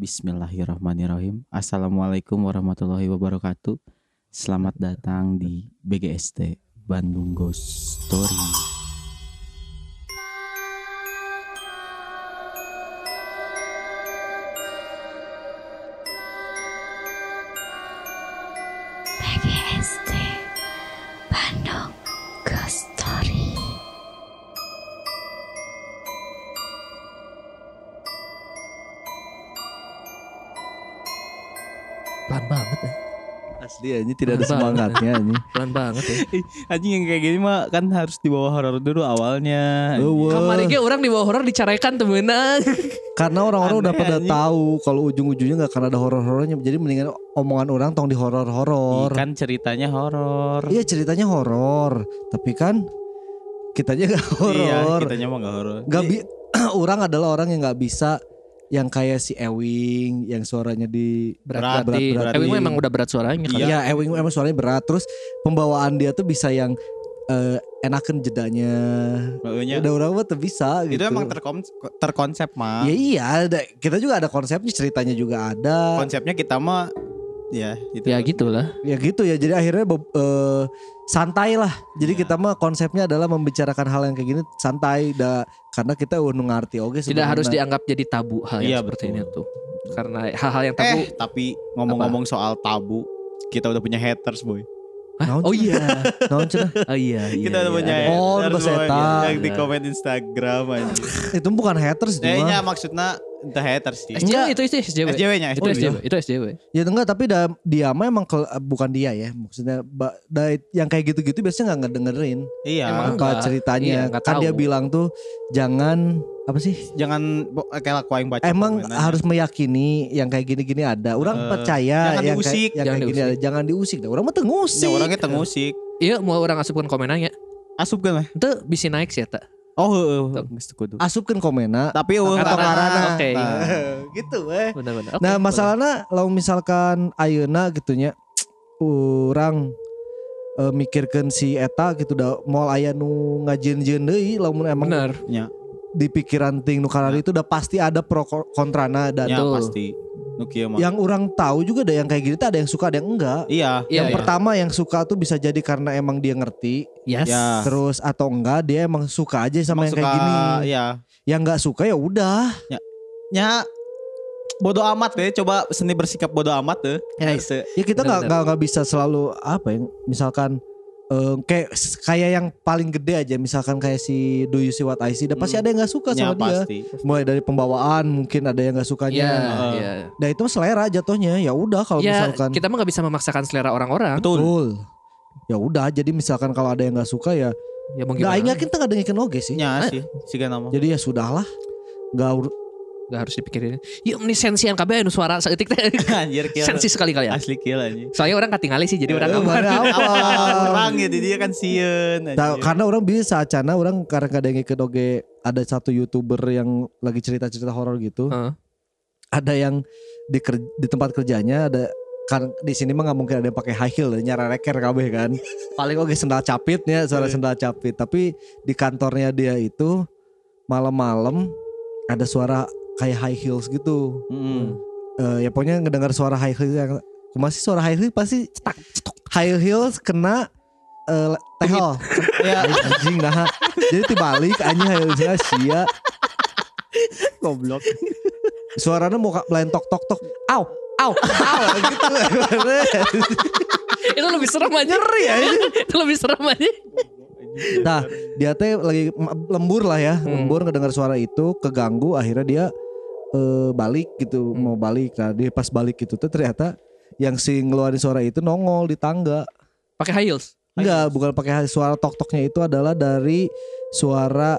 Bismillahirrahmanirrahim. Assalamualaikum warahmatullahi wabarakatuh. Selamat datang di BGST Bandung Ghost Story. Tidak ada semangatnya ini. Pelan banget ya. Anjing yang kayak gini mah kan harus dibawa horor dulu awalnya. Eueuh. Kemarin ge orang di bawah horor diceraikan temenan. Karena orang-orang udah pada anjing. tahu kalau ujung-ujungnya nggak akan ada horor-horornya. Jadi mendingan omongan orang tong di horor-horor. Kan ceritanya horor. Iya ceritanya horor, tapi kan kitanya nggak horor. Iya, kitanya mah gak horor. Nggak bi orang adalah orang yang nggak bisa yang kayak si Ewing yang suaranya di Berat, Berat, berat, berat. Ewing emang udah berat suaranya kan. Iya, Ewing emang suaranya berat. Terus pembawaan dia tuh bisa yang eh, enakan jedanya. Maunya. Udah orang mah tuh bisa gitu. Itu emang terkom- terkonsep mah. Ya iya, ada, kita juga ada konsepnya, ceritanya juga ada. Konsepnya kita mah ya gitu. Ya gitulah. ya gitu ya jadi akhirnya eh, santai lah jadi Ya. kita mah konsepnya adalah membicarakan hal yang kayak gini santai da, karena kita udah ngerti oke Tidak harus dianggap jadi tabu hal yang Iya, seperti betul. ini tuh. Karena hal-hal yang tabu. Eh, tapi ngomong-ngomong soal tabu, kita udah punya haters, boy. Hah? naon Oh iya. naon cenah? Oh iya. iya kita udah iya, punya. Oh, haters, boy. Yang di komen Instagram aja. itu bukan haters itu Eh, nya maksudnya itu haters sih. SJW itu itu SJW. SJW-nya, Itu SJW. SJW. Itu SJW. ya enggak tapi da, dia mah emang ke- bukan dia ya maksudnya ba, da- yang kayak gitu-gitu biasanya nggak ngedengerin Iya. Emang apa enggak. ceritanya Iya, kan dia bilang tuh jangan apa sih Jangan kayak aku yang baca Emang harus meyakini yang kayak gini-gini ada. Orang Eh, percaya jangan yang diusik, kayak, yang jangan kayak gini diusik. ada. Jangan diusik. Orang mah teu Ya, ngusik. orangnya tengusik. Iya mau orang asupkan komenannya. Asup kan lah. Itu bisa naik sih eta. Oh, teu kudu. Asupkeun komena. Tapi eueuh Karena- karena Oke. gitu weh. Benar-benar. Oke, Nah, boleh. masalahnya lalu misalkan ayeuna gitunya orang eh, mikirkan si eta gitu dah mau aya nu ngajieun-jieun deui lamun emang benar. di pikiran ting nu itu udah pasti ada pro kontrana dan Ya pasti. Nu kieu mah. yang orang tahu juga ada yang kayak gini tuh ada yang suka ada yang enggak. Iya. Iya, yang iya. pertama yang suka tuh bisa jadi karena emang dia ngerti Yes. Ya. terus atau enggak dia emang suka aja sama Emang yang kayak gini. Iya. Yang enggak suka ya udah. Ya bodoh amat deh coba seni bersikap bodoh amat deh Ya, Ya kita nggak nggak nggak bisa selalu apa ya misalkan eh, kayak kayak yang paling gede aja misalkan kayak si Do You See What I See, dah pasti Hmm. ada yang nggak suka ya sama dia. pasti Mulai dari pembawaan mungkin ada yang nggak Iya, sukanya. iya. Nah itu mah selera jatuhnya. Ya udah kalau Ya, misalkan kita mah gak bisa memaksakan selera orang-orang. betul Betul. Ya udah jadi misalkan kalau ada yang nggak suka ya Ya mau nggak gimana? aing yakin tengah dengerin oge sih. ya sih nama Jadi ya sudahlah. Nggak ur- Gak harus dipikirin. Yuk ini sensian kabeh anu suara saeutik teh. anjir kieu Sensi sekali kali ya. asli kieu anjir Soalnya orang katingali sih jadi orang Eh, apa? orang gitu dia kan sieun karena orang bisa acana orang karena kadang ngikut oge ada satu youtuber yang lagi cerita-cerita horor gitu. Heeh. Ada yang di tempat kerjanya ada kan di sini mah nggak mungkin ada yang pakai high heel nyara reker kabeh kan. Paling oge sendal capitnya suara Iya. sendal capit. Tapi di kantornya dia itu malam-malam ada suara kayak high heels gitu. Mm-mm. Eh, ya pokoknya ngedengar suara high heels yang masih suara high heels pasti Cetak, cetok. high heels kena eh, tehol. ya anjing nah jadi dibalik anjing harusnya sia goblok suaranya mau lain tok tok tok au au au gitu Itu lebih serem aja. nyeri ya Itu lebih serem aja. nah dia teh lagi lembur lah ya Hmm. lembur ngedengar suara itu keganggu akhirnya dia eh, balik gitu Hmm. mau balik nah dia pas balik gitu tuh ternyata yang si ngeluarin suara itu nongol di tangga Pakai high heels. enggak bukan pakai suara tok toknya itu adalah dari suara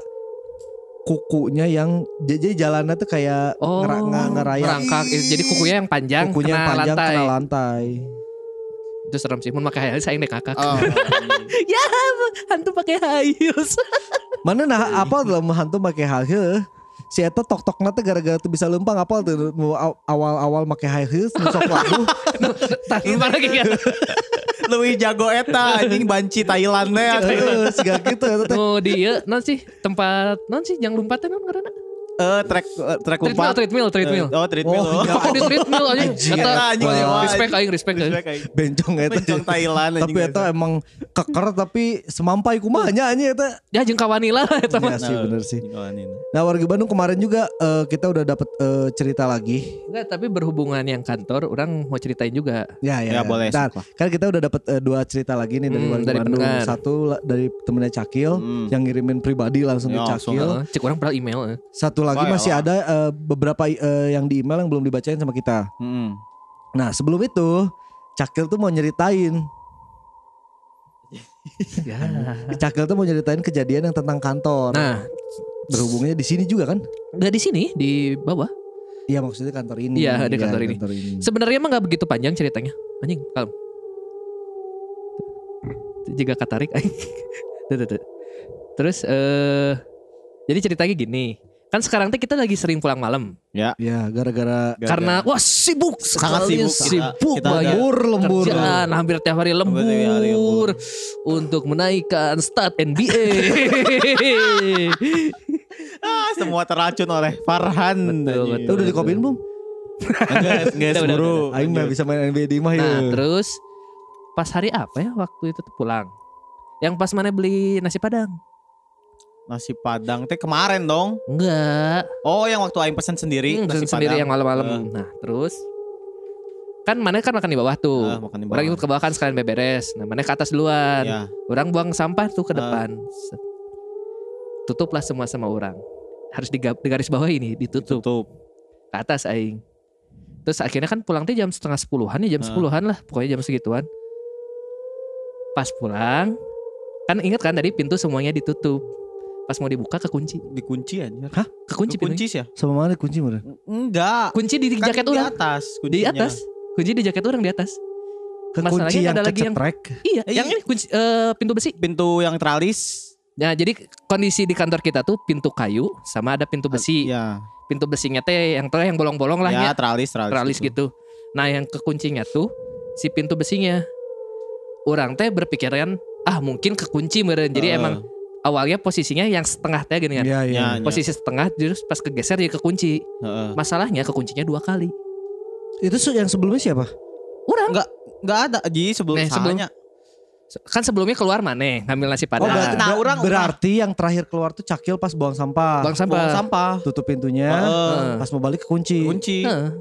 kukunya yang jadi jalannya tuh kayak Oh, ngera- nga- ngerayap merangkak. Jadi kukunya yang panjang kukunya yang kena panjang lantai. kena lantai. Itu serem sih. Mun pakai high heels saya kakak. oh ya, hantu pakai high heels. Mana nah apa dalam hantu pakai high heel? Si Eta tok tok nanti gara-gara tuh bisa lempang apa tuh awal-awal pakai high heels nusok gimana lagi kan? Lebih jago eta anjing banci Thailand teh atuh. Eh, siga gitu eta teh. Oh, di ieu non sih tempat non sih yang lompatan non karena eh track eh, track Treadmill, lompat. treadmill, treadmill. Eh, Oh, treadmill. Oh, iya. Kan di treadmill aja. Anjing, Kata anjing, respect aing, respect aing. Bencong eta. Bencong Thailand Tapi eta emang keker tapi semampai kumanya anjing eta. Ya jeung kawanila lah eta mah. Iya sih bener sih. Nah warga Bandung kemarin juga eh, kita udah dapat eh, cerita lagi. Enggak, tapi berhubungan yang kantor, orang mau ceritain juga. Ya ya. Ya, boleh, Nah, kan kita udah dapat eh, dua cerita lagi nih dari Hmm, warga dari Bandung. pendengar. Satu dari temennya Cakil Hmm. yang ngirimin pribadi langsung Ya, ke Cakil. Cek orang pernah email. Satu lagi masih ada eh, beberapa eh, yang di email yang belum dibacain sama kita. Hmm. Nah sebelum itu Cakil tuh mau nyeritain Ya. Cakil tuh mau nyeritain kejadian yang tentang kantor. Nah, berhubungnya di sini juga kan? enggak di sini, di bawah. Iya maksudnya kantor ini. Iya, di kantor ini. ini. Sebenarnya emang nggak begitu panjang ceritanya. Anjing, kalem. Jika katarik. Terus eh jadi ceritanya gini. Kan sekarang tuh kita lagi sering pulang malam Ya gara-gara Gara-gara- karena wah sibuk Sangat sekali, sibuk kita. sibuk Kita banyak lembur lembur. kerjaan hampir tiap hari lembur, Hampir tiap hari lembur. untuk menaikkan stat NBA. Ah, semua teracun oleh Farhan. Betul, anjing. Lu udah dikopiin belum? Enggak, enggak Udah, udah, buru. Aing mah bisa main NBA di mah ya. nah terus pas hari apa ya waktu itu tuh pulang? Yang pas mana beli nasi padang? Nasi Padang teh kemarin dong. Enggak. Oh, yang waktu aing pesan sendiri Hmm, nasi sendiri Padang. yang malam-malam. Eh. Nah, terus kan mana kan makan di bawah tuh. Ah, makan di bawah. Orang ikut ke bawah kan sekalian beberes. Nah, mana ke atas duluan. Ya. Orang buang sampah tuh ke Ah. depan. Tutuplah semua sama orang. Harus di, di garis bawah ini ditutup Tutup. ke atas aing. Terus akhirnya kan pulang tuh jam setengah sepuluhan ya jam sepuluhan lah pokoknya jam segituan. Pas pulang kan inget kan tadi pintu semuanya ditutup. Pas mau dibuka kekunci. Dikunci aja. Kekunci pintunya. Kunci sih ya? Sama mana kunci mana? Enggak. Kunci di, di Kan jaket di orang. atas Di kuncinya. atas. Kunci di jaket orang di atas. Kekunci Masalahnya yang ada lagi yang-. Iya, Eh, yang ini kunci eh, pintu besi. Pintu yang tralis. Nah, jadi kondisi di kantor kita tuh pintu kayu sama ada pintu besi. Ya. Pintu besinya teh yang tuh yang bolong-bolong lah Ya, ya, tralis, tralis. teralis gitu. Nah, yang kekuncinya tuh si pintu besinya. Orang teh berpikiran ah mungkin kekunci meren. Jadi Heeh. emang awalnya posisinya yang setengah teh gini kan. Iya iya. Ya, ya. Posisi setengah terus pas kegeser dia kekunci. Heeh. Masalahnya kekuncinya dua kali. Itu yang sebelumnya siapa? Orang Enggak enggak ada Ji sebelum Nih, sebelum- sahanya. kan sebelumnya keluar mana ngambil nasi Oh padang. berarti, Nah, orang- berarti yang terakhir keluar tuh Cakil pas buang sampah. Buang sampah. Buang sampah. Tutup pintunya. Heeh. Pas mau balik kekunci. Kunci. Heeh.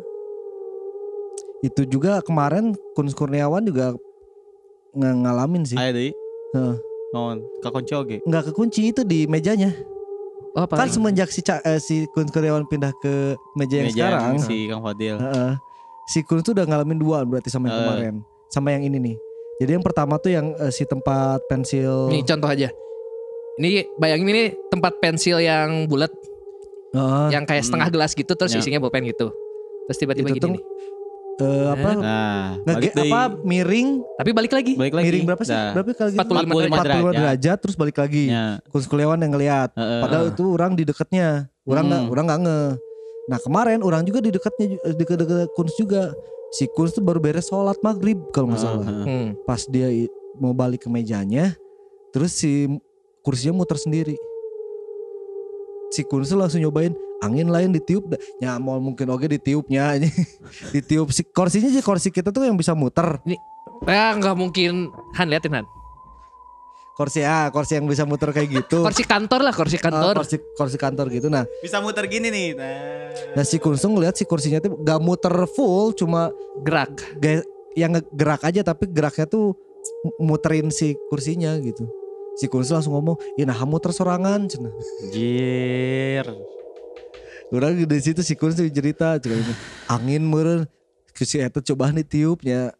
Itu juga kemarin Kun Kurniawan juga nggak ngalamin sih. Aya deui. Heeh. Non, kakunci oge. Nggak kekunci itu di mejanya. Oh, apa? Kan semenjak si Ca- eh, si Kun Kurniawan pindah ke meja yang Meja sekarang. si Kang Fadil. Heeh. si Kun tuh udah ngalamin dua berarti sama yang Eh. kemarin. Sama yang ini nih. Jadi yang pertama tuh yang eh, si tempat pensil. Nih contoh aja. Ini bayangin ini tempat pensil yang bulat, Heeh. yang kayak Hmm. setengah gelas gitu, terus Ya. isinya bolpen gitu. Terus tiba-tiba Itu gini tuh nih. Eh, apa? Nah, deui. apa miring Tapi balik lagi. Balik lagi. miring berapa sih? Nah, Berapa kali gitu? 45 45 derajat. derajat terus balik lagi. Ya. Kun Kurniawan yang ngeliat. Heeh. Padahal itu orang di dekatnya. Orang nggak Hmm. orang nggak nge. Nah kemarin orang juga di dekatnya eh, deket-deket Kunz juga. Si Kunz tuh baru beres sholat maghrib kalau nggak salah. Heeh. Hmm. Pas dia mau balik ke mejanya, terus si kursinya muter sendiri. Si tuh langsung nyobain angin lain ditiup, dah. ya mau mungkin oke ditiupnya, ditiup si kursinya aja kursi kita tuh yang bisa muter. Ya nggak mungkin Han liatin Han. Kursi ah, kursi yang bisa muter kayak gitu. Kursi kantor lah, kursi Ah, kantor. kursi kursi kantor gitu. Nah, Bisa muter gini nih. Nah. Nah si Kunsung ngeliat si kursinya tuh gak muter full cuma Gerak. ge- yang gerak aja tapi geraknya tuh mu- muterin si kursinya gitu. Si Kunsung langsung ngomong, "Ya nah muter sorangan." cenah. Jir. Orang di situ si Kunsung cerita, ini, angin meureun si eta coba nih tiupnya.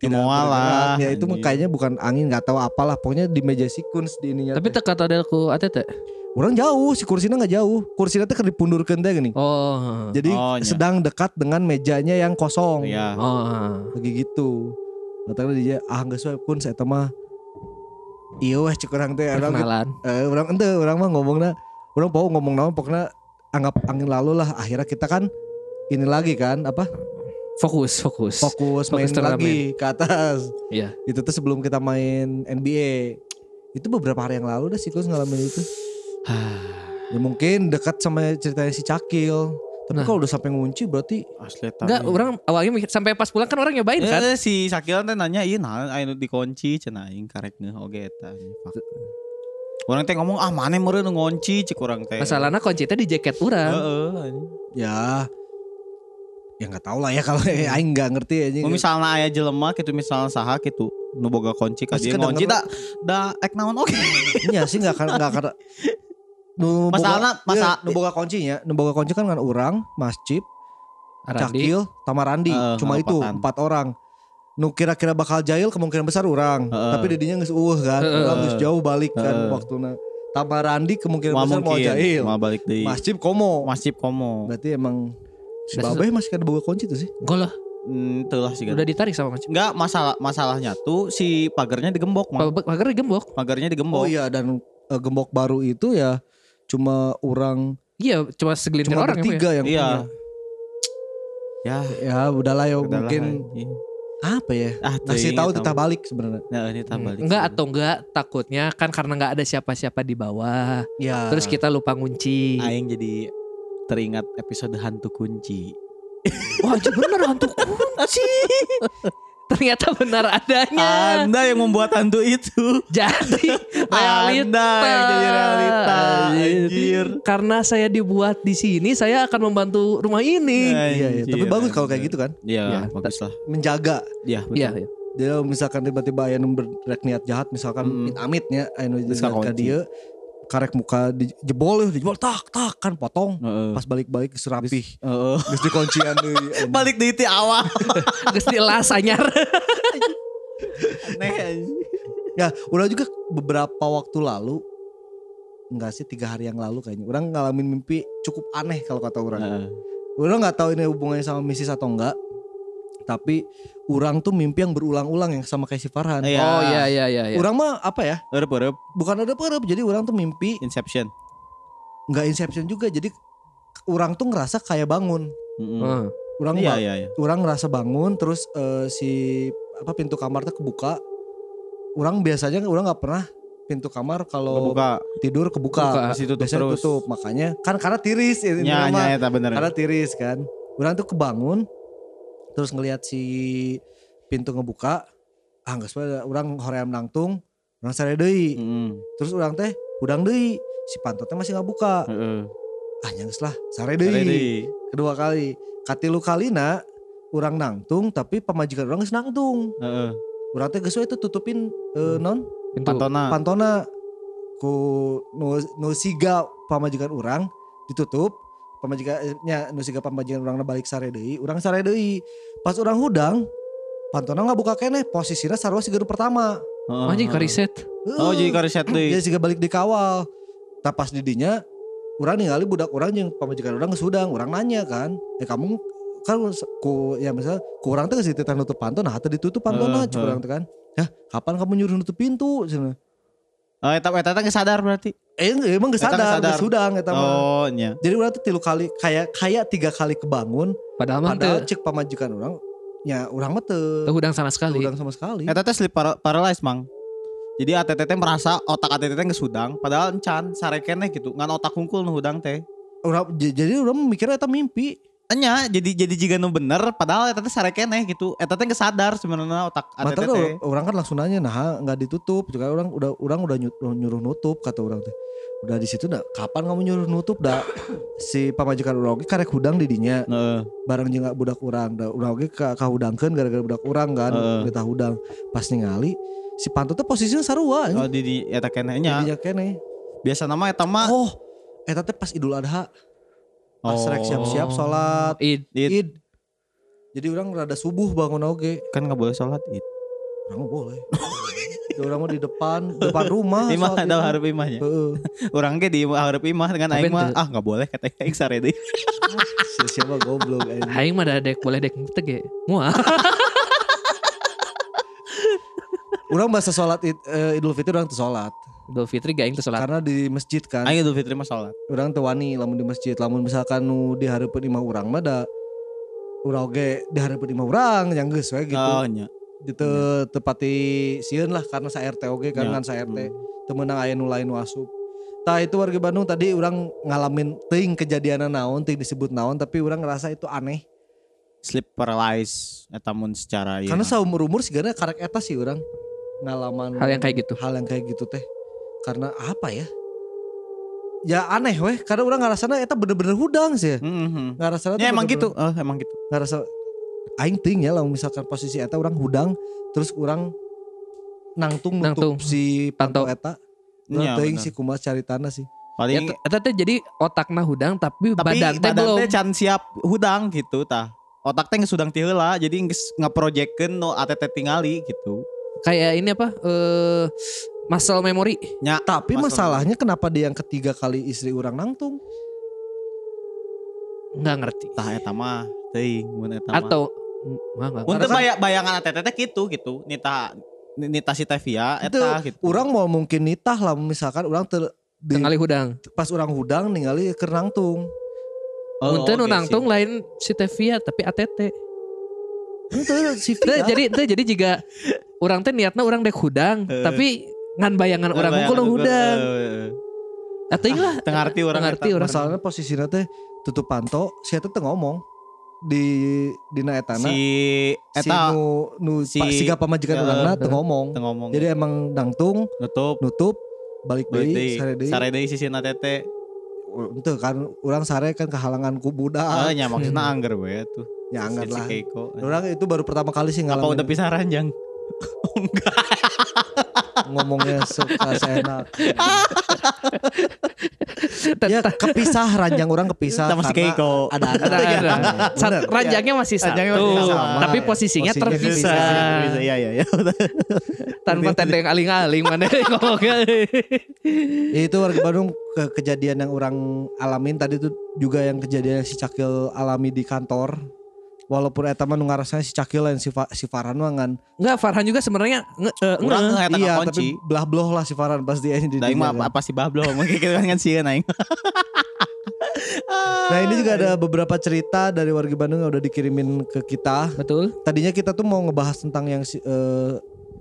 Tidak lah, Ya itu mah kayaknya bukan angin nggak tahu apalah pokoknya di meja si Kuns di ininya. Tapi teh. teka kata delku ATT. orang jauh si kursinya nggak jauh. Kursinya tuh dipundurkeun teh gini. Oh. Jadi Oh, sedang dekat dengan mejanya yang kosong. Iya. Oh. lagi gitu Katanya dia ah nggak sesuai pun saya mah iya weh cek orang teh orang eh, orang ente orang mah ngomongnya orang mau ngomong nama pokoknya anggap angin lalu lah akhirnya kita kan ini lagi kan apa Fokus, fokus. fokus main Fokus turnamen. lagi ke atas Iya. itu tuh sebelum kita main NBA itu beberapa hari yang lalu dah sih Kus ngalamin itu Ya mungkin dekat sama ceritanya si Cakil. Tapi Nah. kalau udah sampai ngunci berarti Asli. Enggak, orang awalnya mikir sampai pas pulang kan orang nyobain kan. Eh, si Sakilan teh nanya ieu nah anu dikunci cenah aing karek ngeuh oge eta. Orang teh ngomong ah mana meureun nu ngunci cik urang teh. Masalahnya kunci teh di jaket orang. Heeh. ya ya nggak tahu lah ya kalau aing nggak ngerti aja. Mun misalna aya jelema kitu misalna saha kitu nu boga kunci ka dia ngunci da da ek naon oge. Iya sih nggak akan nggak akan. Nu Masalahna- boga- masa- nu boga kuncinya, nu boga kunci kan kan orang, Masjid, Arandi. Cakil, Tamarandi, Eh, cuma itu empat orang. Nu kira-kira bakal jahil kemungkinan besar orang, Heeh. tapi didinya geus eueuh kan, orang geus jauh balik kan Heeh. waktuna. Tamarandi kemungkinan Mau besar mau mungkin jahil. mau balik deui. Masjid komo. Masjid komo. Berarti emang si Babeh masih ada boga kunci tuh sih. Enggak lah, Hmm, teu lah sih kan. udah ditarik sama macam. Enggak masalah masalahnya tuh si pagernya digembok, Mang. Pagar digembok. Pagernya digembok. Oh iya dan eh, gembok baru itu ya cuma orang Iya, cuma segelintir cuma orang yang bertiga yang Iya. punya. Ya, Ya udahlah ya udahlah, mungkin anjing. Apa ya? ah Ngasih teuing tahu titah mah. balik sebenarnya. Nah, punya. balik. Enggak atau enggak takutnya kan karena enggak ada siapa-siapa di bawah. Ya. Terus kita lupa ngunci. aing jadi teringat episode hantu kunci. Wah, itu bener hantu kunci. Ternyata benar adanya. Anda yang membuat hantu itu. Jadi realita. Anda yang jadi realita. Anjir. Karena saya dibuat di sini, saya akan membantu rumah ini. Iya, iya. Tapi bagus kalau kayak gitu kan. Iya, Iya. bagus lah. Menjaga. Iya, betul. Iya, iya. Jadi kalau misalkan tiba-tiba aya nu berrek niat jahat misalkan Mm. mit amitnya anu ka kakunci. dieu karek muka dijebol ya dijebol tak tak kan potong Heeh. pas balik-balik geus rapih Heeh. geus dikuncian deui anjing. Balik di ti awal. Geus dielas anyar. Aneh. Ya, udah juga beberapa waktu lalu enggak sih tiga hari yang lalu kayaknya orang ngalamin mimpi cukup aneh kalau kata orang. Heeh. Orang nggak tahu ini hubungannya sama misis atau enggak. Tapi orang tuh mimpi yang berulang-ulang yang sama kayak si Farhan. Iya. Oh iya iya iya. iya. Orang mah apa ya? Eueup-eueup Bukan ada perep. Jadi orang tuh mimpi Inception. nggak inception juga. Jadi orang tuh ngerasa kayak bangun. Heeh. Heeh. Orang Iya, ba- iya, iya. orang ngerasa bangun terus eh, si apa pintu kamar tuh kebuka. Orang biasanya orang nggak pernah pintu kamar kalau Kebuka tidur kebuka. Kebuka. masih tutup biasanya terus. tutup makanya kan karena tiris ini Nya mah. nya eta bener. karena tiris kan orang tuh kebangun terus ngelihat si pintu ngebuka ah nggak sesuai orang hoream nangtung orang sare deui Heeh. terus orang teh udang deui si pantotnya masih nggak buka Heeh. ah nyangges lah sare deui kedua kali katilu kalina orang nangtung tapi pemajikan orang geus nangtung Heeh. orang teh geus itu tutupin eh, non Pintu. Pantona. pantona ku nu, nu siga pamajikan orang ditutup pamajikannya nu siga pamajikan orang balik sare deui urang sare deui pas orang hudang pantona nggak buka kene posisinya sarua siga pertama Heeh. Anjing kariset. Oh, jadi kareset deui. jadi siga balik dikawal tak pas didinya orang ningali budak orang yang pamajikan orang geus hudang orang nanya kan ya kamu kan ku ya misal ku orang teh geus dititah nutup pantona atau ditutup pantona Heeh, cuma orang teh kan ya kapan kamu nyuruh nutup pintu cenah Oh, eta eta teh sadar berarti. Eh emang gak sadar, geus sadar. geus hudang eta mah. Oh, nya. Jadi urang tuh tilu kali kayak kayak tiga kali kebangun Padahal mah padahal teu cek pamajikan orang ya urang mah teu teu hudang sama sekali. hudang sama sekali. Eta teh sleep para- paralyzed, Mang. Jadi ATT teh merasa otak ATT teh geus hudang, padahal encan sare keneh gitu. Ngan otak hungkul nu hudang teh. Urang jadi urang mikirnya eta mimpi. Enya jadi jadi jika nu bener padahal eta teh sare keneh gitu. Eta teh sadar sebenarnya otak Mata teh. orang kan langsung nanya nah nggak ditutup juga orang udah orang udah nyu- nyuruh nutup kata orang teh. Udah di situ dah kapan kamu nyuruh nutup dah si pamajikan urang karek hudang di dinya Heeh. bareng jeung budak urang da urang oge ka kahudangkeun gara-gara budak urang kan kita hudang pas ningali si pantut teh posisinya sarua Oh di di eta keneh nya. Didinya keneh. Biasa nama eta mah Oh, eta teh pas Idul Adha, pas rek Oh. siap-siap sholat Id. Id. Id. Jadi orang rada subuh bangun oge. kan nggak boleh sholat id. Orang boleh. Orang mah di depan, depan rumah. Imah ada Id. hareup imahnya. Heeh. Urang ge di hareup imah dengan aing mah ah nggak boleh kata aing sare deui. Si- Siapa goblok anjing. Aing mah ada dek boleh dek teu ge. Moal. Orang bahasa sholat Id- eh, Idul Fitri orang tuh sholat. Idul Fitri gak aing teu salat. Karena di masjid kan. Aing Idul Fitri mah sholat. Orang teu wani lamun di masjid. Lamun misalkan nu dihareupeun imah urang mah da urang oge dihareupeun imah urang yang geus we gitu. Oh nya. Gitu tepati sieun lah karena sa RT oge kan Ya. kan sa RT. Hmm. temenang aya nu lain nu asup Tah itu warga Bandung tadi orang ngalamin ting kejadian naon, ting disebut naon, tapi orang ngerasa itu aneh. sleep paralysis eta mun secara ieu Karena mah. seumur umur segala karek eta sih orang ngalaman Hal yang kayak gitu. hal yang kayak gitu teh. Karena apa ya? Ya aneh weh, karena orang ngerasana eta bener-bener hudang sih. Mhm. Ngerasana tuh Ya emang gitu, eh, emang gitu. ngerasa aing ting ya lah misalkan posisi eta orang hudang terus orang nangtung Nangtung. nutup si panto eta. Bener. si kumaha caritana sih. Ya, Paling eta teh jadi otakna hudang tapi, tapi badan teh badan belum. teh can siap hudang gitu tah. Otak teh geus hudang ti heula jadi geus ngaprojekkeun no ATT tingali gitu. Kayak ini apa? Eh muscle memory. Nya Tapi Masalah. masalahnya kenapa dia yang ketiga kali istri orang nangtung? Nggak ngerti. tah eta mah teuing mun eta mah. Atau Wah, nggak Mun ngerti. teu baya- bayangan ATT teh gitu gitu. Nita Nita si Tevia Itu eta gitu. Orang mau mungkin nitah lah misalkan orang ter, di- Tengali hudang. pas orang hudang ningali keur nangtung. Oh, Untuk oke nangtung sih. lain si Tevia tapi ATT. Itu si jadi jadi jika orang teh niatna orang dek hudang, tapi ngan bayangan orang kudu gua, hudang. eh, Atau lah. Teu ngarti urang Teu ngarti eta. urang. masalahnya posisinya teh tutup panto, si eta teh ngomong di dina etana si si eta nu, nu si- pa, siga pamajikan eh, urangna teu teu ngomong. Jadi emang nangtung, nutup nutup, balik deui, sare deui. Sare deui sisina tete. Itu kan orang sare kan kehalangan ku budak. Ah, nya maksudna angger we tuh. Ya anggar Si lah. Keiko. Orang itu baru pertama kali sih Apa ngalamin udah pisah ranjang? ngomongnya suka seenak. Ya kepisah ranjang orang kepisah Sama si karena Keiko. ada Ada, ada. Sat- Bener. ranjangnya masih satu, Ranjangnya masih sama. tapi posisinya Posisinya terpisah. terpisah. Iya iya iya. Tanpa tendeng aling-aling mana ngomongnya. Ya, itu warga Bandung ke kejadian yang orang alamin tadi tuh juga yang kejadian yang si Cakil alami di kantor. Walaupun eta mah nu ngarasanya si Cakil lain si, Fa- si Farhan mah ngan. Enggak, Farhan juga sebenarnya nge, eh, Urang nge. eta iya, kunci. tapi belah belah lah si Farhan pas dia di aing mah kan. apa sih bablo mungkin kita kan sieun aing. Nah ini juga ada beberapa cerita dari warga Bandung yang udah dikirimin ke kita. Betul. Tadinya kita tuh mau ngebahas tentang yang si- eh,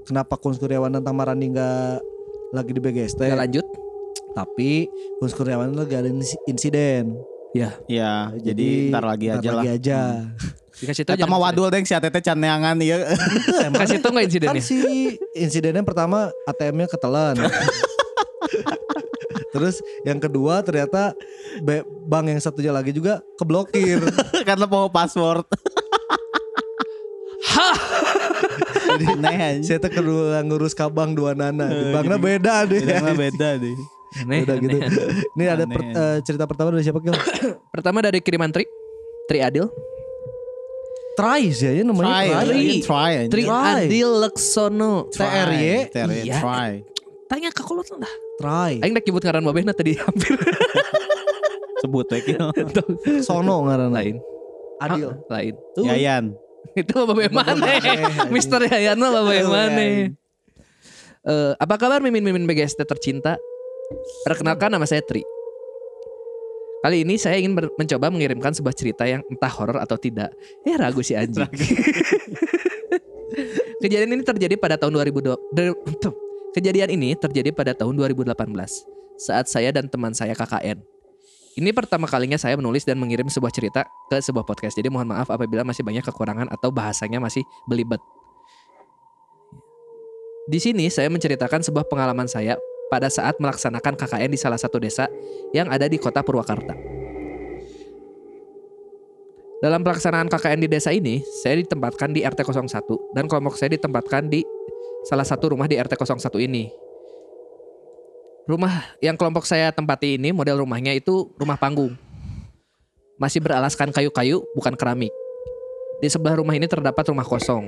kenapa Kun Kuryawan dan Tamarani nggak lagi di BGST. Kita lanjut. Tapi Kun Kuryawan lagi ada insi- insiden. Ya, Iya, jadi ntar lagi ntar aja lah. lagi aja. dikasih tahu. Eta mah wadul deng si ATT can neangan ieu. Kasih tahu enggak kan insidennya? si insidennya pertama ATM-nya ketelan. Terus yang kedua ternyata bank yang satunya lagi juga keblokir. Karena mau password. Hah. Jadi Aneh saya tuh kedua ngurus kabang dua nana. Di banknya jadi- beda deh. Beda mah beda deh. Aneh, Udah gitu. aneh. Ini ada per- eh, cerita pertama dari siapa Kil? Pertama dari kiriman Tri. Tri Adil. Try sih ya namanya. Try, Try. Tri. try. Tri Try. Adil Leksono. TRY. TRY, Iya. try. Tanya ke kolot lah. Try. Aing dak nyebut ngaran babehna tadi hampir Sebut we kieu. Sono ngaran lain. Adil. Ah, lain. Yayan. Itu babeh mana? Mister Yayan mah babeh mana? Eh, apa kabar mimin-mimin BGST tercinta? Perkenalkan nama saya Tri. Kali ini saya ingin mencoba mengirimkan sebuah cerita yang entah horor atau tidak. Eh ragu si anjing. Kejadian ini terjadi pada tahun 2002. der- tuh. Kejadian ini terjadi pada tahun 2018 saat saya dan teman saya KKN. Ini pertama kalinya saya menulis dan mengirim sebuah cerita ke sebuah podcast. Jadi mohon maaf apabila masih banyak kekurangan atau bahasanya masih belibet. Di sini saya menceritakan sebuah pengalaman saya pada saat melaksanakan KKN di salah satu desa yang ada di kota Purwakarta. Dalam pelaksanaan KKN di desa ini, saya ditempatkan di RT 01 dan kelompok saya ditempatkan di salah satu rumah di RT 01 ini. Rumah yang kelompok saya tempati ini model rumahnya itu rumah panggung. Masih beralaskan kayu-kayu bukan keramik. Di sebelah rumah ini terdapat rumah kosong.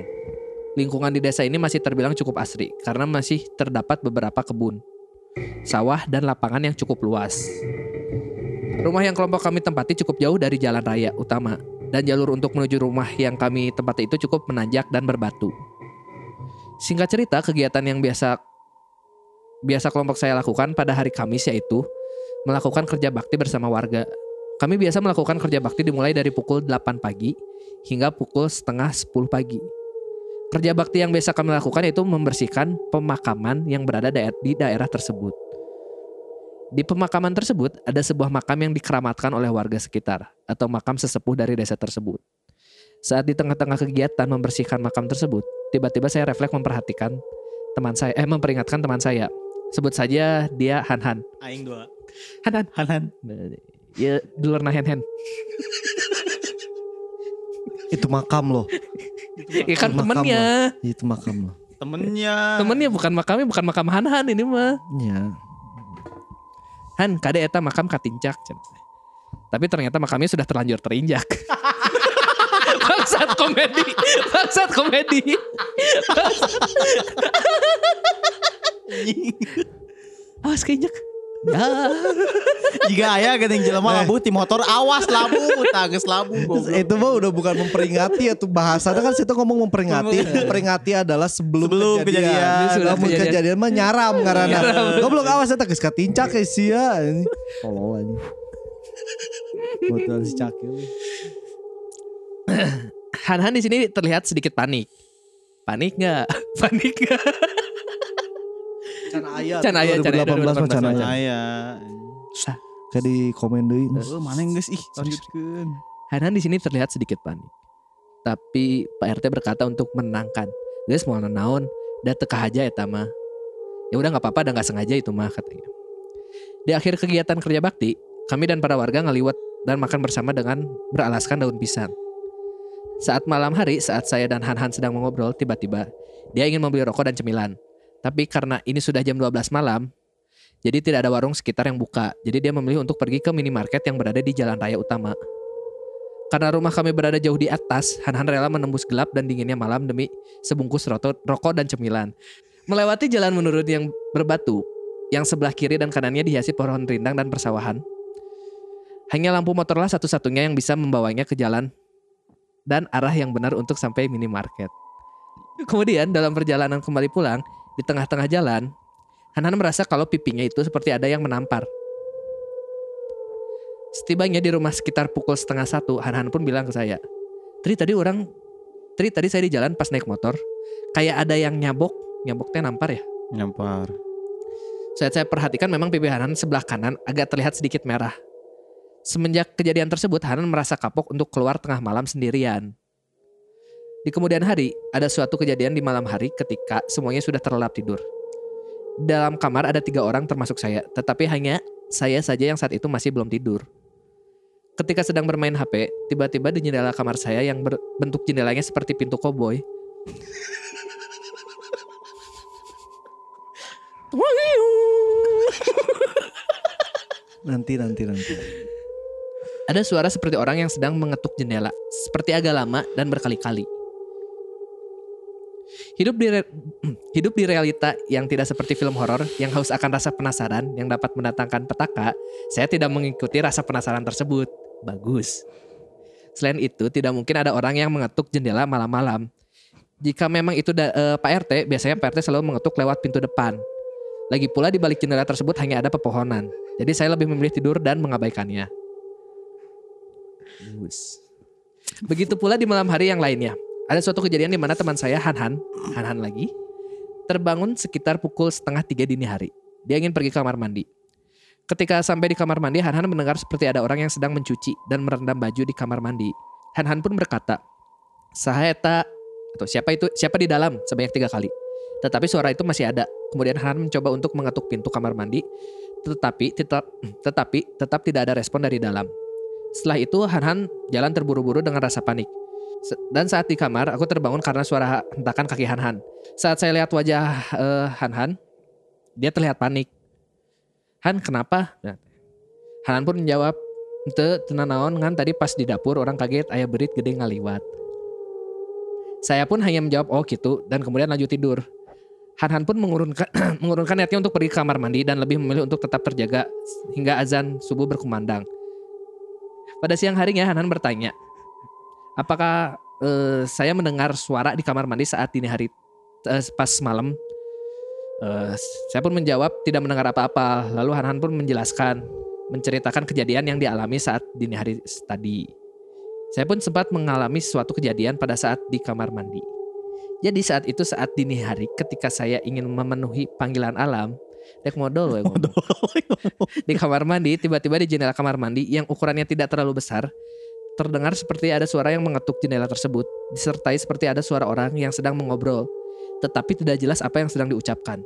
Lingkungan di desa ini masih terbilang cukup asri karena masih terdapat beberapa kebun, sawah dan lapangan yang cukup luas. Rumah yang kelompok kami tempati cukup jauh dari jalan raya utama dan jalur untuk menuju rumah yang kami tempati itu cukup menanjak dan berbatu. Singkat cerita, kegiatan yang biasa biasa kelompok saya lakukan pada hari Kamis yaitu melakukan kerja bakti bersama warga. Kami biasa melakukan kerja bakti dimulai dari pukul 8 pagi hingga pukul setengah 10 pagi. Kerja bakti yang biasa kami lakukan yaitu membersihkan pemakaman yang berada di daerah tersebut. Di pemakaman tersebut ada sebuah makam yang dikeramatkan oleh warga sekitar atau makam sesepuh dari desa tersebut. Saat di tengah-tengah kegiatan membersihkan makam tersebut, tiba-tiba saya refleks memperhatikan teman saya, eh memperingatkan teman saya. Sebut saja dia Han-Han. Aing dua. Han-Han. Hanan. Ya, dulur nah Han-Han. Itu makam loh. Ya kan Makam temennya. Itu makam loh. Temennya. Temennya bukan makamnya, bukan makam Han-Han ini mah. Ya. Han, kade eta makam katincak. Tapi ternyata makamnya sudah terlanjur terinjak. Bangsat komedi. Bangsat komedi. Awas keinjak. Ya. Jika aya geuning jelema labuh ti motor awas labu tages labu itu mah udah bukan memperingati atau bahasanya kan situ ngomong memperingati. Memperingati adalah sebelum, Sebelum kejadian. Sudah Lamun kejadian. kejadian. mah nyaram karena goblok awas eta geus katincak ya sia. Ini Tolol aja. Motor si cakil. Han-Han di sini terlihat sedikit panik. Panik nggak? Panik nggak? Can aya. Can aya, can aya, 2018 mah can 2018 aya. Aya. Kayak di komen deui. Oh, mana geus ih lanjutkeun. Han-Han di sini terlihat sedikit panik. Tapi Pak RT berkata untuk menenangkan. Guys mau naon, da teka aja eta mah. Ya udah nggak apa-apa, udah nggak sengaja itu mah katanya. Di akhir kegiatan kerja bakti, kami dan para warga ngeliwat dan makan bersama dengan beralaskan daun pisang. Saat malam hari, saat saya dan Han-Han sedang mengobrol, tiba-tiba dia ingin membeli rokok dan cemilan. Tapi karena ini sudah jam 12 malam, jadi tidak ada warung sekitar yang buka. Jadi dia memilih untuk pergi ke minimarket yang berada di jalan raya utama. Karena rumah kami berada jauh di atas, Han-Han rela menembus gelap dan dinginnya malam demi sebungkus rokok dan cemilan. Melewati jalan menurun yang berbatu, yang sebelah kiri dan kanannya dihiasi pohon rindang dan persawahan. Hanya lampu motorlah satu-satunya yang bisa membawanya ke jalan dan arah yang benar untuk sampai minimarket. Kemudian dalam perjalanan kembali pulang, di tengah-tengah jalan, Hanan merasa kalau pipinya itu seperti ada yang menampar. Setibanya di rumah sekitar pukul setengah satu, Han-Han pun bilang ke saya, Tri tadi orang, Tri tadi saya di jalan pas naik motor, kayak ada yang nyabok, nyaboknya nampar ya. Nyampar. Saat saya perhatikan memang pipi Hanan sebelah kanan agak terlihat sedikit merah. Semenjak kejadian tersebut, Hanan merasa kapok untuk keluar tengah malam sendirian. Di kemudian hari, ada suatu kejadian di malam hari ketika semuanya sudah terlelap tidur. Dalam kamar ada tiga orang termasuk saya, tetapi hanya saya saja yang saat itu masih belum tidur. Ketika sedang bermain HP, tiba-tiba di jendela kamar saya yang berbentuk jendelanya seperti pintu koboi. Nanti nanti nanti. Ada suara seperti orang yang sedang mengetuk jendela, seperti agak lama dan berkali-kali. Hidup di hidup di realita yang tidak seperti film horor yang haus akan rasa penasaran yang dapat mendatangkan petaka, saya tidak mengikuti rasa penasaran tersebut. Bagus. Selain itu, tidak mungkin ada orang yang mengetuk jendela malam-malam. Jika memang itu da- eh, Pak RT, biasanya Pak RT selalu mengetuk lewat pintu depan. Lagi pula di balik jendela tersebut hanya ada pepohonan. Jadi saya lebih memilih tidur dan mengabaikannya. Bagus. Begitu pula di malam hari yang lainnya. Ada suatu kejadian di mana teman saya Han-Han, Han-Han lagi, terbangun sekitar pukul setengah tiga dini hari. Dia ingin pergi ke kamar mandi. Ketika sampai di kamar mandi, Han-Han mendengar seperti ada orang yang sedang mencuci dan merendam baju di kamar mandi. Han-Han pun berkata, Saheta, atau siapa itu, siapa di dalam sebanyak tiga kali. Tetapi suara itu masih ada. Kemudian Han mencoba untuk mengetuk pintu kamar mandi, tetapi tetap, tetapi tetap tidak ada respon dari dalam. Setelah itu Han-Han jalan terburu-buru dengan rasa panik. Dan saat di kamar, aku terbangun karena suara hentakan kaki Han-Han. Saat saya lihat wajah eh, Han-Han, dia terlihat panik. Han, kenapa? Nah, Han pun menjawab, Ente tenan naon ngan tadi pas di dapur orang kaget ayah berit gede ngaliwat. Saya pun hanya menjawab oh gitu dan kemudian lanjut tidur. Han-Han pun mengurunkan mengurunkan niatnya untuk pergi ke kamar mandi dan lebih memilih untuk tetap terjaga hingga azan subuh berkumandang. Pada siang harinya Han-Han bertanya, apakah eh, saya mendengar suara di kamar mandi saat dini hari eh, pas malam? Eh, saya pun menjawab tidak mendengar apa-apa. Lalu Han-Han pun menjelaskan, menceritakan kejadian yang dialami saat dini hari tadi. Saya pun sempat mengalami suatu kejadian pada saat di kamar mandi. Jadi saat itu saat dini hari ketika saya ingin memenuhi panggilan alam, Dek modal ngomong. Di kamar mandi, tiba-tiba di jendela kamar mandi yang ukurannya tidak terlalu besar, terdengar seperti ada suara yang mengetuk jendela tersebut, disertai seperti ada suara orang yang sedang mengobrol, tetapi tidak jelas apa yang sedang diucapkan.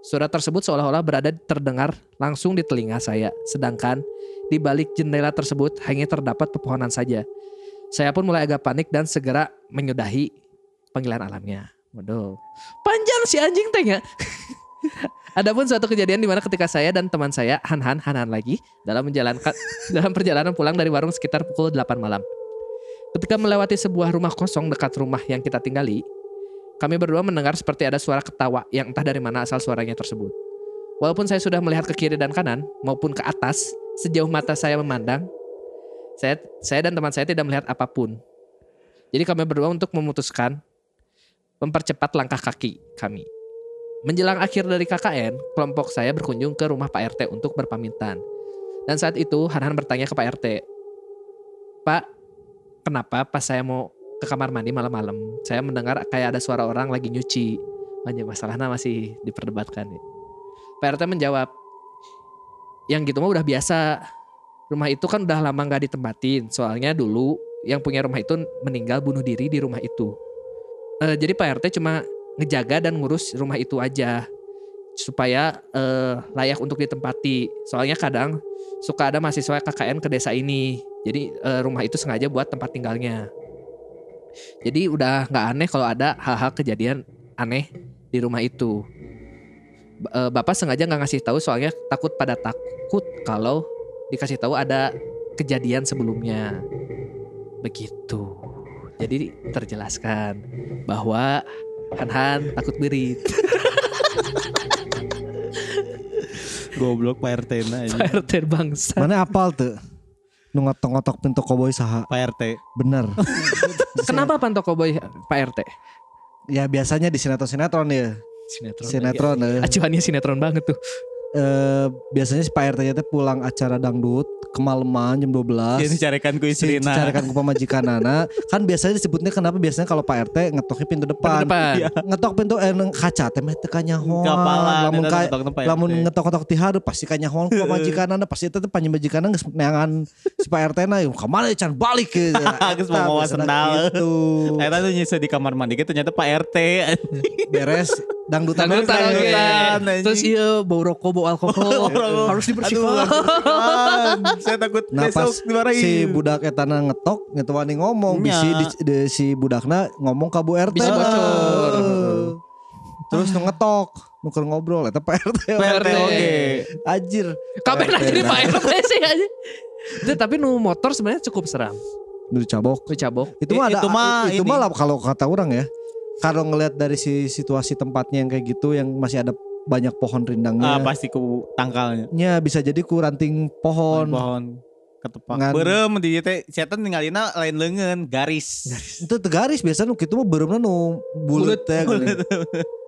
Suara tersebut seolah-olah berada terdengar langsung di telinga saya, sedangkan di balik jendela tersebut hanya terdapat pepohonan saja. Saya pun mulai agak panik dan segera menyudahi panggilan alamnya. Waduh, panjang si anjing tanya. Adapun suatu kejadian di mana ketika saya dan teman saya Han-Han Han-Han lagi dalam menjalankan dalam perjalanan pulang dari warung sekitar pukul 8 malam. Ketika melewati sebuah rumah kosong dekat rumah yang kita tinggali, kami berdua mendengar seperti ada suara ketawa yang entah dari mana asal suaranya tersebut. Walaupun saya sudah melihat ke kiri dan kanan maupun ke atas, sejauh mata saya memandang, saya saya dan teman saya tidak melihat apa pun. Jadi kami berdua untuk memutuskan mempercepat langkah kaki kami. Menjelang akhir dari KKN, kelompok saya berkunjung ke rumah Pak RT untuk berpamitan. Dan saat itu Hanhan bertanya ke Pak RT, Pak, kenapa pas saya mau ke kamar mandi malam-malam, saya mendengar kayak ada suara orang lagi nyuci. Hanya masalahnya masih diperdebatkan. Pak RT menjawab, yang gitu mah udah biasa. Rumah itu kan udah lama nggak ditempatin. Soalnya dulu yang punya rumah itu meninggal bunuh diri di rumah itu. Eh, jadi Pak RT cuma ngejaga dan ngurus rumah itu aja supaya eh, layak untuk ditempati. Soalnya kadang suka ada mahasiswa KKN ke desa ini. Jadi eh, rumah itu sengaja buat tempat tinggalnya. Jadi udah nggak aneh kalau ada hal-hal kejadian aneh di rumah itu. Eh, Bapak sengaja nggak ngasih tahu soalnya takut pada takut kalau dikasih tahu ada kejadian sebelumnya. Begitu. Jadi terjelaskan bahwa Han-Han takut berit. Goblok Pak RT na ini. Pak RT bangsa. Mana apal tuh? Nu ngotok-ngotok pintu koboi saha. Pak RT. Bener. Kenapa Panto Koboy Pak RT? ya biasanya di sinetron-sinetron ya. Sinetron. Sinetron eh. Acuannya sinetron banget tuh. Eh, biasanya si Pak RT teh pulang acara dangdut kemalaman jam 12. Ini carikan ku si istrina. carikan ku pamajikan Nana kan biasanya disebutnya kenapa biasanya kalau Pak RT ngetoknya pintu depan, depan. Iya. ngetok pintu eh kaca teh meh teu kanyahoan lamun eta ka, lamun ngetok-ngetok ti hareup pasti kanyahoan ku pamajikan Nana pasti itu teh panjemajikan geus neangan si Pak RT na ka mana can balik ke Geus mau mawa sendal. itu Eta tuh nyisa di kamar mandi gitu ternyata Pak RT. beres dangdutan Dangdutan. Dangdutan, anjing. Terus iya bau rokok, bau alkohol. Harus dibersihkan. Aduh, Saya takut Nah pas besok dimarahin. si budak etana ngetok ngetewani ngomong Nya. bisi di, di- si budakna ngomong ka Bu RT Bisi lah. bocor. Terus nu ngetok nuker ngobrol eta Pak RT Pak RT oke. Anjir Kabeh Pak RT jadi nah. Pak RT sih aja. Tapi nu motor sebenarnya cukup seram. Nu dicabok cabok. Itu mah ada itu mah itu mah kalau kata orang ya. Kalau ngelihat dari si situasi tempatnya yang kayak gitu yang masih ada banyak pohon Ah, rindangnya. pasti ku tangkalnya. nya bisa jadi ku ranting pohon. pohon ketepak. Ngan- Berem di teh setan tinggalina lain leungeun garis. Itu tegaris biasanya nu kitu mah beuremna nu bulet teh. geuning.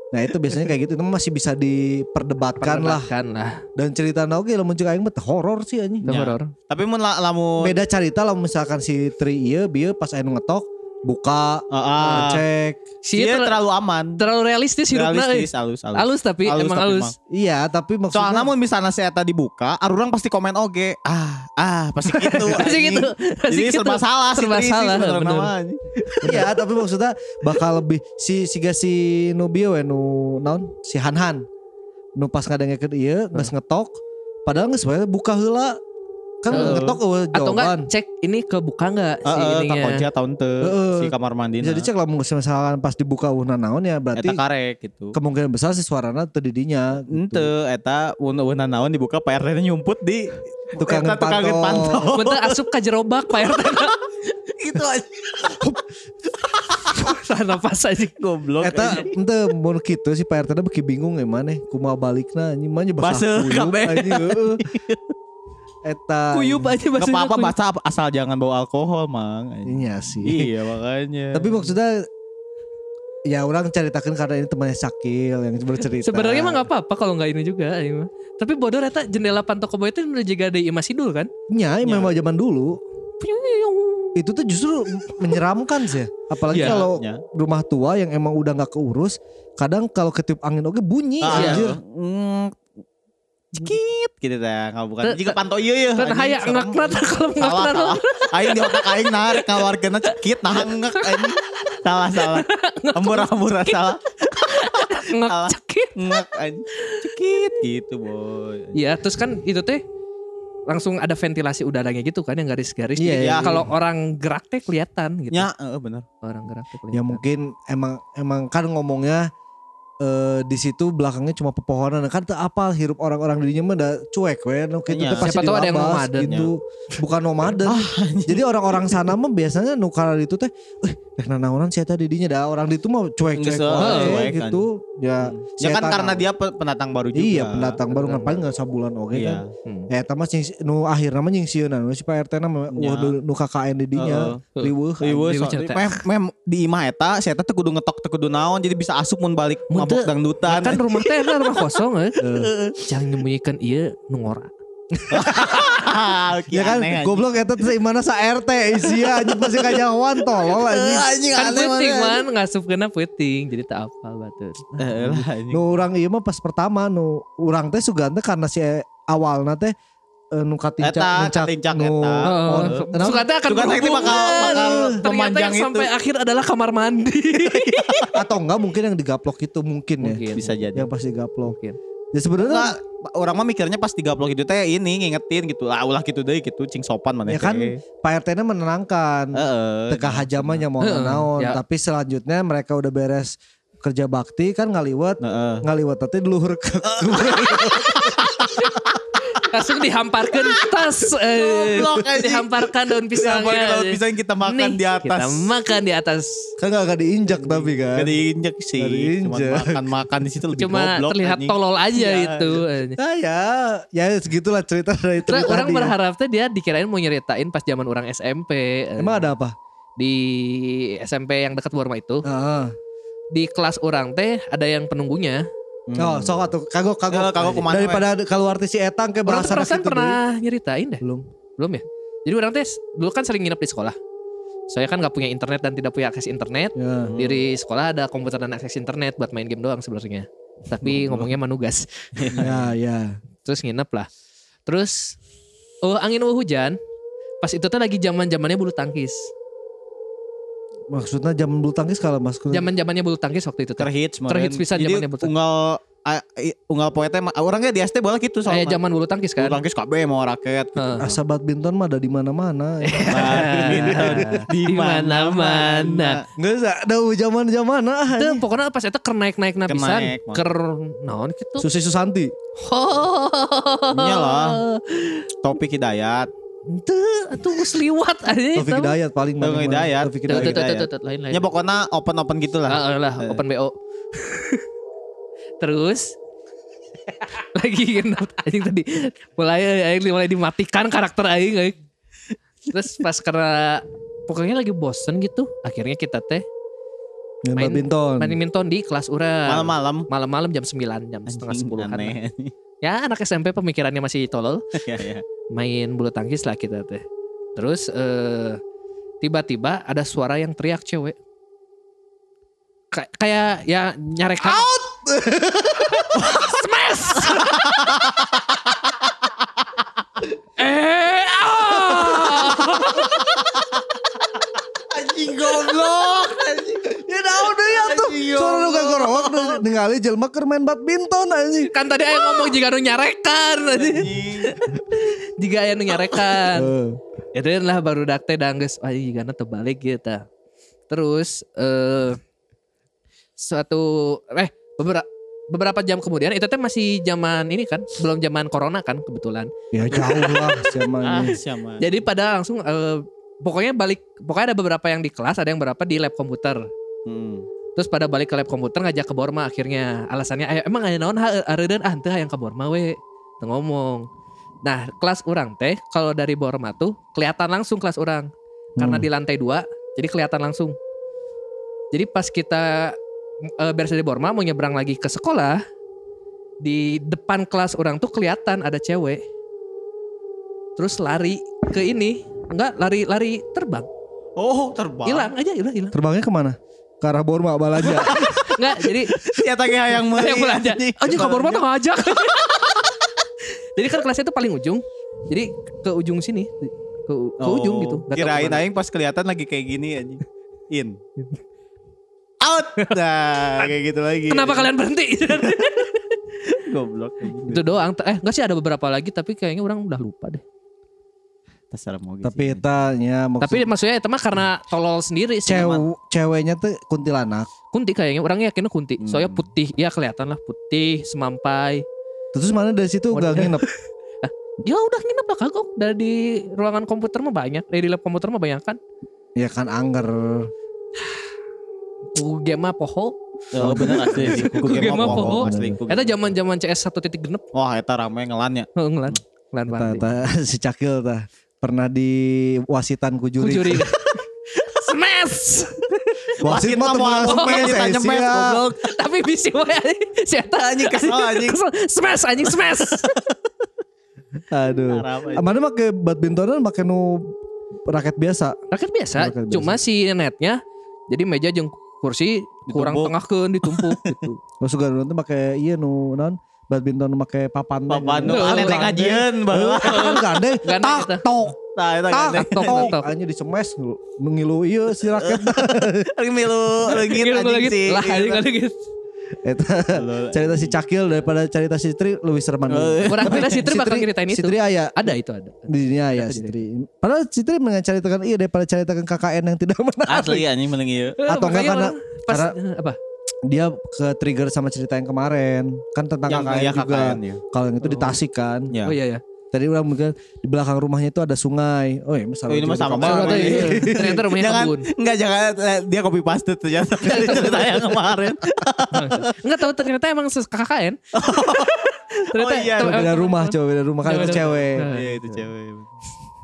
Nah itu biasanya kayak gitu itu masih bisa diperdebatkan lah Perdebatkan lah. dan cerita oke lamun cek aing mah teh horor sih anjing. Ya. horor. Tapi mun la- lamun Beda cerita lah misalkan si Tri ieu bieu pas anu ngetok buka Heeh. ngecek. Si Dia ter- terlalu aman. terlalu realistis hidupnya. Realistis, halus, halus. Halus tapi Halus emang halus. Iya, tapi maksudnya Soalnya mun misalnya si eta dibuka, arurang pasti komen oge. Ah, ah, pasti gitu. Pasti gitu. Pasti Jadi gitu. serba salah si Serba sih salah, sebenarnya. Iya, tapi maksudnya bakal lebih si si si Nubio we nu naon si Han-Han. Nu pas ngadengekeun ieu geus ngetok padahal geus bae buka heula. Kan Eh, ngetok eueuh Atau enggak jawaban. cek ini kebuka enggak si Heeh, tak ininya. kunci tahun teu Heeh. si kamar mandi. Bisa dicek lah misalkan pas dibuka eueuh naon ya berarti eta karek gitu. kemungkinan besar si suarana teu di dinya. gitu. Ente eta wuna naon dibuka Pak RT nyumput di Tukang eta tukang pantau. pantau. Bentar asup ka jerobak Pak RT. Gitu aja. Tahan napas aja. Goblok. Eta ente mun kitu si Pak RT beki bingung ya maneh kumaha balikna anjing mah basah anjing heeh. Eta Kuyup aja Gak bahasanya. apa-apa baca asal jangan bawa alkohol mang. Iya sih. Iya makanya. Tapi maksudnya ya orang ceritakan karena ini temannya Sakil yang bercerita. Sebenarnya mah nggak apa-apa kalau nggak ini juga. ini mah. Tapi bodoh reta jendela pantau koboy itu udah jaga di Imah Sidul kan? Nya, memang zaman dulu itu tuh justru menyeramkan sih. Apalagi Iya, kalau Ya. rumah tua yang emang udah nggak keurus, kadang kalau ketiup angin oke bunyi Ah, Iya. anjir. mm, Cekit gitu teh bukan Teu- jika pantau ieu ya. Dan haya ngekna teh kalau Salah ngekna. salah. Aing di otak aing narik ngawarkeunna cekit nah ngek anjing. Salah salah. Ambur-amburan salah. Ngek Salah. cekit. Ngek anjing. Cekit gitu boy. Iya, terus kan itu teh langsung ada ventilasi udaranya gitu kan yang garis-garis. Iya, iya. Kalau orang gerak teh kelihatan gitu. Ya, heeh bener. Orang gerak teh kelihatan. Ya mungkin emang emang kan ngomongnya eh di situ belakangnya cuma pepohonan kan teu apal hirup orang-orang dirinya mah udah cuek we nu kitu Iya. teh pasti tahu ada yang nomaden. gitu. Bukan nomaden. Jadi orang-orang sana mah biasanya nu kalau itu teh eh teh nanaonan sia teh didinya dah orang di itu wae heeh, cuek kan. gitu. Ya Ya kan sia karena dia pe- pendatang baru juga. Iya pendatang baru ngapain nggak sabulan oke Iya. kan. Hmm. Ya eta mah cing- nu akhirna mah nyingsieunan we si Pak RT na mah Ya. wah nu- KKN di dinya cerita. meh, meh di imah eta saya teh teu kudu ngetok teu kudu naon jadi bisa asup mun balik mabok dangdutan. Kan rumah teh kan rumah kosong eh. Eh. Jangan nyembunyikan iya nu ngora. Ya kan anjing. goblok eta teh mana sa RT isia anjing pasti kajawan tolol anjing. Eh, anjing Kan aneh penting mana. man ngasup kena penting jadi tak apa batur. Eh, lah, anjing. Nu urang ieu mah pas pertama nu urang teh sugante karena si awalna teh eh, nu katincak Eta, katincak nu eta. Oh, suka teh akan berhubungan. bakal- bakal Ternyata memanjang yang itu. sampai akhir adalah kamar mandi. atau enggak mungkin yang digaplok itu mungkin, ya. bisa jadi. Yang pas digaplok. Mungkin. Ya sebenarnya orang mah mikirnya pas digaplok itu teh ini ngingetin gitu. Ah ulah gitu deh gitu cing sopan mana ya kan Pak RT nya menenangkan. Heeh. Teka hajamanya mau Heeh, naon, ya. tapi selanjutnya mereka udah beres kerja bakti kan ngaliwat Heeh. ngaliwat tadi di luhur ke Langsung dihamparkan tas eh. Dihamparkan daun Pisang pisangnya. daun pisang kita makan Nih, di atas. Kita makan di atas. kan gak, gak diinjak tapi kan. Gak diinjek sih. Gak diinjek. Cuma makan-makan di situ lebih Cuma goblok. terlihat anjing. tolol aja Iya. itu. Nah ya, ya segitulah cerita dari Terus cerita orang berharap tuh dia dikirain mau nyeritain pas zaman orang SMP. eh, Emang ada apa? di SMP yang dekat Borma itu. Heeh. Di kelas orang teh ada yang penunggunya. Hmm. Oh, sok atuh kagok kagok. Eh, kagok kumaha, Daripada kalau artis si Etang tuh berasa perasaan gitu pernah nyeritain deh. Belum. Belum ya? Jadi orang teh dulu kan sering nginep di sekolah. Saya kan nggak punya internet dan tidak punya akses internet. Ya. Di sekolah ada komputer dan akses internet buat main game doang sebenarnya. Tapi ngomongnya manugas. ya, ya. Terus nginep lah. Terus oh angin oh hujan. Pas itu tuh lagi zaman zamannya bulu tangkis. Maksudnya jam bulu tangkis kalau Mas. Zaman zamannya bulu tangkis waktu itu. Terhits. Terhits pisan Jadi zamannya bulu unggal a- i- unggal poete mah orangnya di ST bola gitu Kayak soalnya. zaman bulu tangkis kan. Bulu tangkis KB mau raket gitu. Heeh. Asa badminton mah ada di mana-mana. Badminton di Di mana-mana. Enggak usah, ada zaman-zaman ah. Itu pokoknya pas itu ker naik-naik naik, mah. Ker naon gitu. Susi Susanti. Iya lah. Topik Hidayat. Ente atuh geus liwat aja. Taufik Hidayat paling Taufik. Hidayat. Taufik Tuh, tuh, Hidayat. tuh, tuh, tuh, tuh, lain lain. Ya pokoknya open-open gitu lah. Ah, lah, Eh. open BO. Terus lagi genap anjing tadi mulai aing mulai dimatikan karakter aing aing. Terus pas karena pokoknya lagi bosen gitu, akhirnya kita teh Main Main- badminton. badminton di kelas urang. Malam-malam. Malam-malam jam 9, jam setengah Anjing, 10 aneh. Ya anak SMP pemikirannya masih tolol. Ya, ya. Main bulu tangkis lah kita teh. Terus eh tiba-tiba ada suara yang teriak cewek. Kay- kayak ya nyarek out smash eh ah! Anjing goblok. Anjing. Ya ya tuh. Suara lu gak gorowak ningali jelema keur main badminton anjing. kan tadi ayah ngomong jika nu nyarekan Anjing. jika ayah nu nyarekan ya teh lah baru dak teh dangges wah jika terbalik gitu terus eh suatu eh beberapa beberapa jam kemudian itu teh masih zaman ini kan belum zaman corona kan kebetulan Ya jauh lah Ah, zamannya. siapa? jadi pada langsung eh, pokoknya balik pokoknya ada beberapa yang di kelas ada yang berapa di lab komputer Hmm. Terus pada balik ke lab komputer ngajak ke Borma akhirnya alasannya "Ayo, emang ada naon ha areuden ah teu hayang ke Borma we. Ngomong. Nah kelas orang teh kalau dari Borma tuh kelihatan langsung kelas orang karena Hmm. di lantai dua jadi kelihatan langsung. Jadi pas kita eh, beres dari Borma mau nyebrang lagi ke sekolah di depan kelas orang tuh kelihatan ada cewek. Terus lari ke ini enggak lari lari terbang. Oh, terbang. hilang aja udah hilang. Terbangnya ke mana? Ke arah Borma Balanja. enggak jadi Ya tadi yang yang belanja Anjing. anjing kabar mana ngajak Jadi kan kelasnya itu paling ujung. Jadi ke ujung sini, ke, ke ujung gitu. Oh, Kirain aing pas kelihatan lagi kayak gini anjing. In. Out. Nah, kayak gitu lagi. Kenapa kalian berhenti? goblok anjing. itu doang. Eh enggak sih ada beberapa lagi tapi kayaknya orang udah lupa deh. Terserah mau gitu. Tapi etanya maksud Tapi maksudnya itu mah karena tolol sendiri sih. cew ceweknya tuh kuntilanak. Kunti kayaknya orang yakinnya kunti. Hmm. Soalnya putih, ya kelihatan lah putih, semampai. Terus mana dari situ Waduh. gak nginep. Ya udah nginep lah kagok. Dari di ruangan komputer mah banyak. Dari di lab komputer mah banyak kan. Ya kan angger. UG mah poho. Oh bener asli game mah poho. Eta game. zaman-zaman CS 1 titik genep. Wah, eta rame ngelan ya. Heeh, ngelan. Ngelan banget. si Cakil tah pernah di wasitan ku juri. Kujuri. Smash. Wasit mah mau teman smash, eh, mes sia. goblok. Tapi bisi wae si Eta Anjing kesel anjing. Smash anjing smash. Aduh. Mana make badmintonan make nu raket biasa. Raket biasa, Raket biasa. cuma si netnya jadi meja jeung kursi kurang Ditumpuk. tengahkeun ditumpuk gitu. Terus juga nanti make iya nu non badminton make papan. Papan nu Tuh, ane teh ngajieun baheula. kan gandeng. Gandeng Tak tok. Eta Tak gandeng. tok. Hanya di smash nu nu ngilu ieu si raket. Lagi milu leungit Gitu, anjing gitu. sih. Lah anjing anjing gitu. Eta cerita si Cakil daripada cerita si Tri lebih sereman. Oh, Orang kira si Tri bakal ceritain Si itu. Tri aya Ada itu ada. di dunia ya si Tri. Padahal si Tri dengan ceritakan iya daripada ceritakan KKN yang tidak menarik. Asli anjing mending ieu. Atau enggak karena- pas karena- apa? Dia ke trigger sama cerita yang kemarin. Kan tentang Yang KKN iya juga. KKN ya. Kalau yang itu Oh. di Tasik kan. Ya. Oh iya ya. Tadi udah mungkin di belakang rumahnya itu ada sungai. Oh iya, Oh, ini mah sama Sama banget. iya. Ternyata rumahnya Jangan kebun. enggak jangan eh, dia copy paste ternyata dari cerita yang kemarin. Enggak tahu ternyata emang KKN. ternyata Oh, iya. beda rumah, coba beda rumah kan Beda itu rumah. cewek. Iya itu cewek.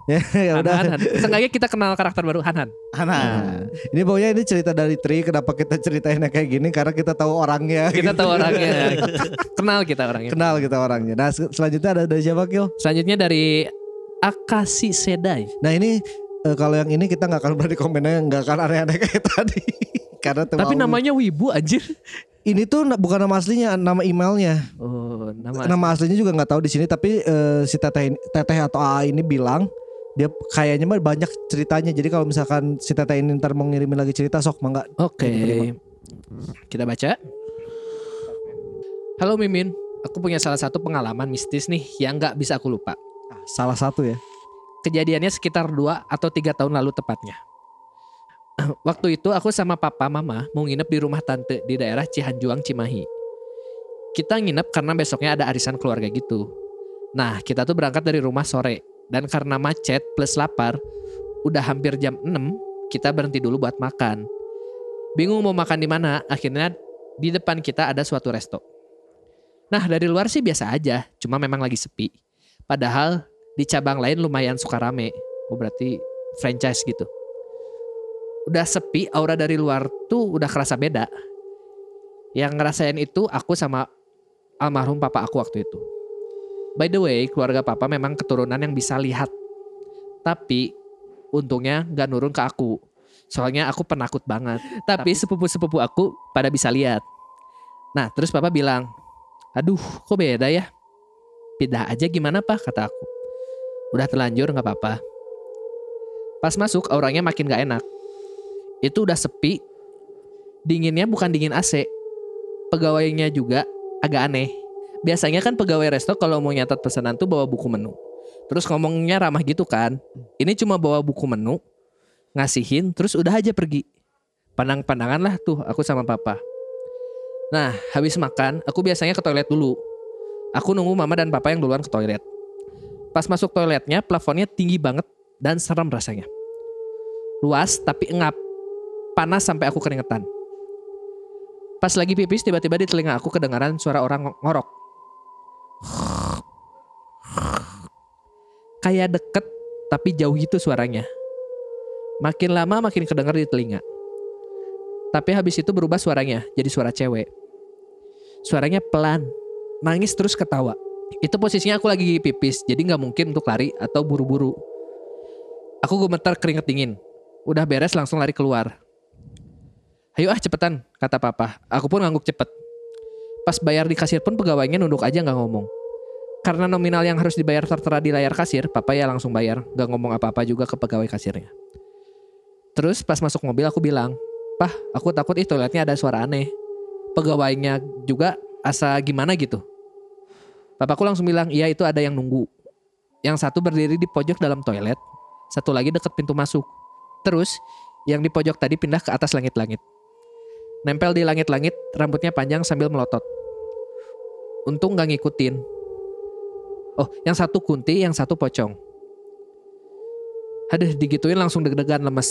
Ya, ya Han, udah. Seenggaknya kita kenal karakter baru Han Han. Hana. Ini pokoknya ini cerita dari Tri. Kenapa kita ceritainnya kayak gini? Karena kita tahu orangnya. Kita tahu orangnya. kenal kita orangnya. Kenal kita orangnya. Nah sel- selanjutnya ada dari siapa Kil? Selanjutnya dari Akasi Sedai. Nah ini eh, kalau yang ini kita nggak akan berani komennya nggak akan aneh-aneh kayak tadi. Karena Tapi namanya Wibu anjir. ini tuh bukan nama aslinya, nama emailnya. Oh, nama. Nama aslinya juga nggak tahu di sini. Tapi eh, si teteh teteh atau AA ini bilang dia kayaknya mah banyak ceritanya. Jadi kalau misalkan si teteh ini ntar mau ngirimin lagi cerita sok mangga. Oke. Diterima. Kita baca. Halo Mimin, aku punya salah satu pengalaman mistis nih yang nggak bisa aku lupa. Ah, salah satu ya. Kejadiannya sekitar 2 atau tiga tahun lalu tepatnya. Waktu itu aku sama papa mama mau nginep di rumah tante di daerah Cihanjuang Cimahi. Kita nginep karena besoknya ada arisan keluarga gitu. Nah kita tuh berangkat dari rumah sore. Dan karena macet plus lapar, udah hampir jam 6, kita berhenti dulu buat makan. Bingung mau makan di mana, akhirnya di depan kita ada suatu resto. Nah dari luar sih biasa aja, cuma memang lagi sepi. Padahal di cabang lain lumayan suka rame. Oh berarti franchise gitu. Udah sepi, aura dari luar tuh udah kerasa beda. Yang ngerasain itu aku sama almarhum papa aku waktu itu. By the way, keluarga papa memang keturunan yang bisa lihat. Tapi untungnya gak nurun ke aku. Soalnya aku penakut banget. Tapi sepupu-sepupu aku pada bisa lihat. Nah terus papa bilang, aduh kok beda ya? Pindah aja gimana pak kata aku. Udah terlanjur gak apa-apa. Pas masuk auranya makin gak enak. Itu udah sepi. Dinginnya bukan dingin AC. Pegawainya juga agak aneh. Biasanya kan pegawai resto kalau mau nyatat pesanan tuh bawa buku menu. Terus ngomongnya ramah gitu kan. Ini cuma bawa buku menu, ngasihin, terus udah aja pergi. Pandang-pandangan lah tuh aku sama papa. Nah, habis makan, aku biasanya ke toilet dulu. Aku nunggu mama dan papa yang duluan ke toilet. Pas masuk toiletnya, plafonnya tinggi banget dan serem rasanya. Luas tapi engap. Panas sampai aku keringetan. Pas lagi pipis, tiba-tiba di telinga aku kedengaran suara orang ng- ngorok. Kayak deket, tapi jauh gitu suaranya. Makin lama makin kedengar di telinga. Tapi habis itu berubah suaranya, jadi suara cewek. Suaranya pelan, nangis terus ketawa. Itu posisinya aku lagi pipis, jadi nggak mungkin untuk lari atau buru-buru. Aku gemetar keringet dingin. Udah beres langsung lari keluar. Ayo ah cepetan, kata papa. Aku pun ngangguk cepet. Pas bayar di kasir pun pegawainya nunduk aja nggak ngomong. karena nominal yang harus dibayar tertera di layar kasir, papa ya langsung bayar, gak ngomong apa-apa juga ke pegawai kasirnya. Terus pas masuk mobil aku bilang, Pah, aku takut ih toiletnya ada suara aneh. Pegawainya juga asa gimana gitu. Papaku langsung bilang, iya itu ada yang nunggu. Yang satu berdiri di pojok dalam toilet, satu lagi deket pintu masuk. Terus, yang di pojok tadi pindah ke atas langit-langit. Nempel di langit-langit, rambutnya panjang sambil melotot. Untung gak ngikutin. Oh, yang satu kunti, yang satu pocong. Aduh, digituin langsung deg-degan lemes.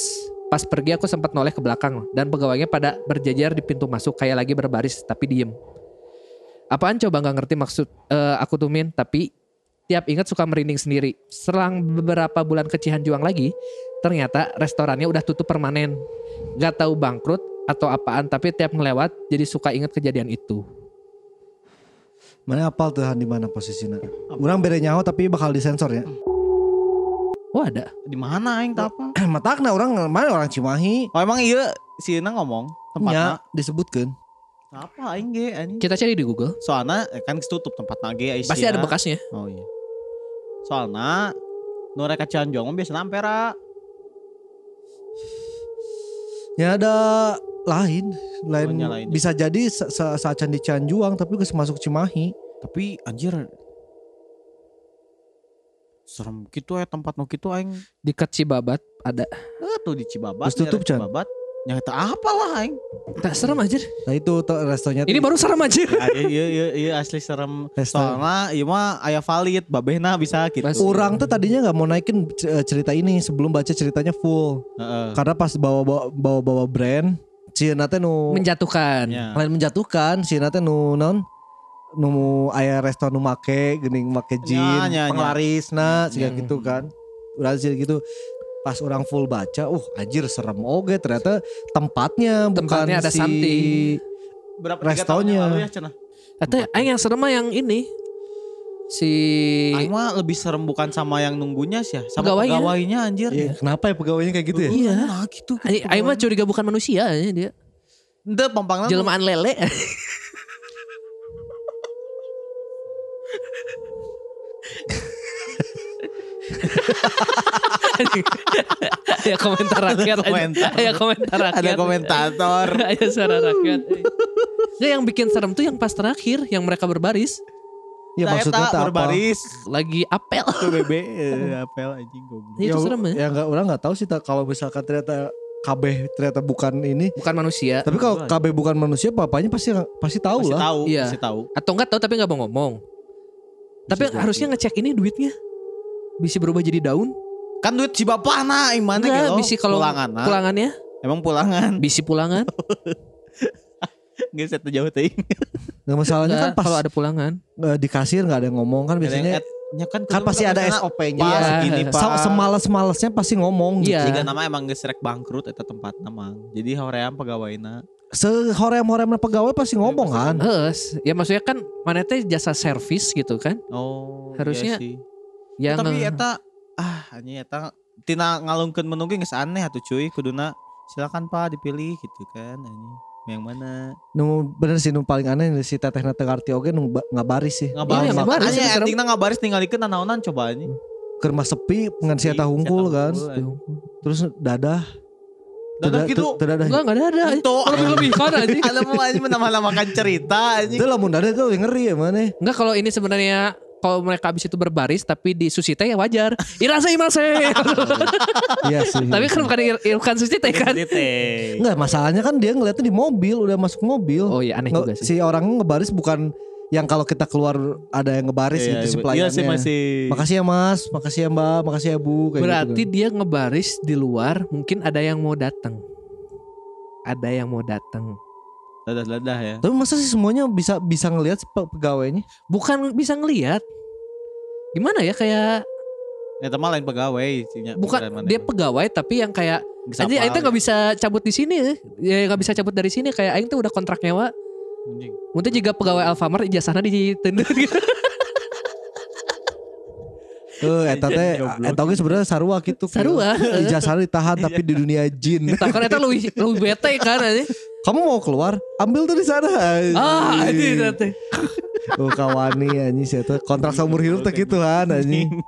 Pas pergi aku sempat noleh ke belakang dan pegawainya pada berjajar di pintu masuk kayak lagi berbaris tapi diem. Apaan coba nggak ngerti maksud eh, aku tuh Min, tapi tiap ingat suka merinding sendiri. Selang beberapa bulan ke Cihanjuang lagi, ternyata restorannya udah tutup permanen. Gak tahu bangkrut atau apaan, tapi tiap ngelewat jadi suka inget kejadian itu. Mana apal tuh di mana posisinya? Orang beda nyaho tapi bakal disensor ya. Oh ada. Di mana aing tak apa? Matakna orang mana orang Cimahi. Oh emang iya si Ina ngomong tempatnya Nya disebutkan. apa aing ge anjing. Kita cari di Google. Soalnya eh, kan tutup tempatnya ge Aisyah. Pasti ada bekasnya. Oh iya. Soalnya nu rek ka Cianjong mah biasana ampera. Ya ada lain, lain, lain. bisa jadi sa sa saacan di Cianjuang tapi geus masuk Cimahi. Tapi anjir serem gitu ya tempat nu kitu aing Dekat Cibabat ada. eh, tuh di Cibabat Terus tutup? Cibabat nyata apa lah aing Tak serem aja. Nah itu tuh restonya Ini tuh baru serem aja. Ya, iya iya iya asli serem resto. soalnya iya mah aya valid babehna bisa gitu Mas- Orang tuh tadinya nggak mau naikin eh, cerita ini sebelum baca ceritanya full. Heeh. Karena pas bawa bawa bawa, bawa brand, si teh nu Menjatuhkan. Ya. lain menjatuhkan, si teh nu non nu aya resto nu make geuning make jin, Ya, ya, ya. penglarisna siga Ya. gitu kan. Udah sih gitu. Pas orang full baca, uh anjir serem oge ternyata tempatnya bukan Tempatnya ada si something. berapa restonya. ya Atau aing yang serem mah yang ini. Si Aing mah lebih serem bukan sama yang nunggunya sih ya sama Pegawainya. pegawainya anjir Iya, kenapa ya pegawainya kayak gitu ya? Iya. nah gitu Aing aing mah curiga bukan manusia ya dia. Ente pampangna nu- Jelmaan lele. Ayo komentar rakyat aja. komentar. Rakyat. ada komentator Ayo suara rakyat. Nggak yang bikin serem tuh yang pas terakhir yang mereka berbaris Ya Nah, maksudnya teh apa? berbaris lagi apel. PBB eh, apel anjing goblok Itu Ya, serem ya. Ya enggak orang nggak tahu sih kalau misalkan ternyata KB ternyata bukan ini. Bukan manusia. Tapi kalau. KB bukan manusia, papanya pasti pasti tahu Pasti lah. tahu Iya. pasti tahu Atau enggak tahu tapi enggak mau ngomong. Tapi Bisa jadi. harusnya ngecek ini duitnya. Bisa berubah jadi daun. kan duit si bapak nah yang mana Enggak, gitu bisi kalau pulangan nah. pulangannya, emang pulangan bisi pulangan. Gak saya jauh ting Nggak masalahnya kan pas kalau ada pulangan. eh, di kasir nggak ada yang ngomong kan biasanya ya kan, kan pasti ada SOP-nya. pas Iya. gini pak Sa- Semales-malesnya pasti ngomong. Iya. jika nama emang geus rek bangkrut eta tempat namang jadi hoream pegawainya Sehorem-horem pegawai pasti ngomong pasti kan. Heeh, ya maksudnya kan mana teh jasa servis gitu kan. oh Harusnya iya sih. Yang tapi eta ah hanya eta tina ngalungkeun menunggu geus aneh atuh cuy kuduna silakan pak dipilih gitu kan anjing yang mana Nu bener sih nu paling aneh si teteh teh ngarti oge nu ba- ngabaris sih. ngabaris Iya, ngabaris, itu serem. endingna ngabaris ningalikeun nanaonan coba anjing Keur mah sepi ngan si eta hungkul kan. Terus dadah. dadah gitu dadah. enggak enggak ada ada. Ento. Lebih lebih kan aja. ada mau anjing menambah-nambahkan cerita anjing Itu lamun dadah tuh yang ngeri ya mana. Enggak kalau ini sebenarnya kalau mereka habis itu berbaris tapi di sushi teh ya wajar. Irasa imase. Iya sih. tapi kan bukan bukan sushi teh kan. Enggak masalahnya kan dia ngeliatnya di mobil udah masuk mobil. Oh iya aneh Nge- juga sih. si orang ngebaris bukan yang kalau kita keluar ada yang ngebaris Iya, gitu si iya pelayannya. sih masih Makasih ya Mas, makasih ya Mbak, makasih ya Bu kayak Berarti gitu. dia ngebaris di luar mungkin ada yang mau datang. Ada yang mau datang. Dadah-dadah ya Tapi masa sih semuanya bisa bisa ngelihat pegawainya? Bukan bisa ngelihat. Gimana ya kayak ya teman lain pegawai bukan dia pegawai tapi yang kayak apa, Aing tuh gak bisa cabut di sini ya nggak bisa cabut dari sini kayak Aing tuh udah kontrak nyawa anjing. mungkin juga pegawai Alfamart ijazahnya ditunda gitu Tuh eta teh Goblok. eta oge sebenarnya sarua gitu. Sarua, heeh. Ijazah ditahan tapi di dunia jin. tak kan itu lebih lebih bete kan anjing. Kamu mau keluar? Ambil tuh di sana. ah itu teh Oh kawani anjing saya tuh kontrak seumur hidup teh gituan anjing.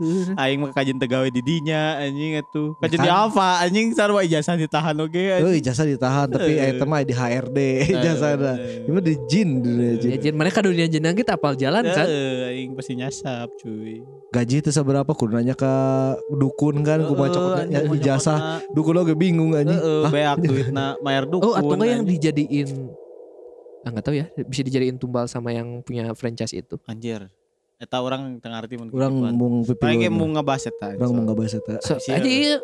Aing mah kajian tegawe di dinya anjing atuh. Ya Kajian di kan? apa anjing sarua ijazah ditahan oge Oh anjing. ijazah ditahan tapi Eh. eta mah di HRD. Eh. Ini mah di jin dulu aja. Ya, jadi mereka dunia jenang kita apal jalan kan. Eh, aing pasti nyasap cuy. Gaji itu seberapa kudu nanya ke dukun kan kumaha cokot ijazah. Dukun oge bingung anjing. Beak duitna mayar dukun. Oh atau yang dijadiin ah nggak tahu ya bisa dijadiin tumbal sama yang punya franchise itu. anjir. Eta orang tengah arti mun Orang mau Paling pipiluan. mau ngebahas eta. Orang mau ngebahas eta. So, aja ya. iya.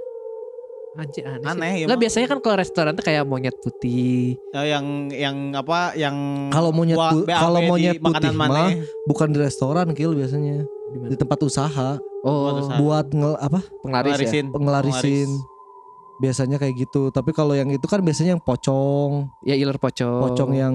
Anjir aneh, sih. Aneh, ya, emang. biasanya kan kalau restoran tuh kayak monyet putih. Eh, yang yang apa yang Kalau monyet kalau di monyet putih mah bukan di restoran kill biasanya Di mana? di tempat usaha Oh, usaha. buat ngel, apa penglaris ya. Ngelarisin. pengelarisin biasanya kayak gitu tapi kalau yang itu kan biasanya yang pocong Ya iler pocong. pocong yang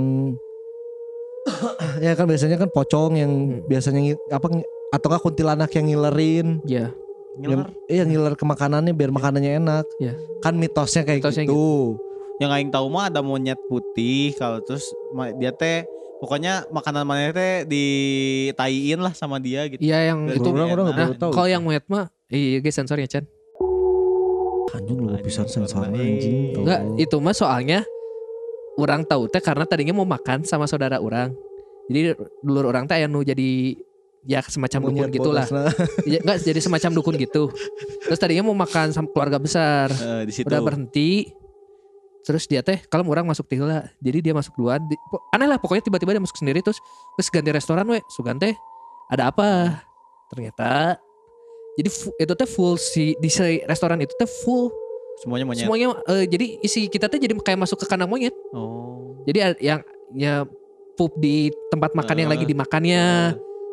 ya kan biasanya kan pocong yang Hmm. biasanya apa atau enggak kuntilanak yang ngilerin Ya. Ngiler. yang, eh, yang ngiler ke makanannya biar makanannya enak Iya. kan mitosnya kayak Mitosnya gitu Yang aing tahu mah ada monyet putih kalau terus dia teh pokoknya makanan mana teh ditaiin lah sama dia gitu. Iya yang Biar itu. lebih orang-orang enak. nggak baru tahu Kalau yang monyet mah iya guys sensornya Chan. anjing lu Anjing, pisan sensor anjing. Enggak, itu mah soalnya orang tahu teh karena tadinya mau makan sama saudara orang. Jadi dulur orang teh aya nu jadi ya semacam dukun gitulah. Ya, enggak jadi semacam dukun gitu. Terus tadinya mau makan sama keluarga besar. Di situ. Udah berhenti. Terus dia teh kalau orang masuk tihela. Jadi dia masuk duluan. Di- aneh lah pokoknya tiba-tiba dia masuk sendiri terus terus ganti restoran we. Sugan teh ada apa? Ternyata jadi itu teh full si di si restoran itu teh full Semuanya monyet. semuanya eh, jadi isi kita teh jadi kayak masuk ke kandang monyet. Oh. Jadi a- yang ya pup di tempat makan yang Eh, lagi dimakannya,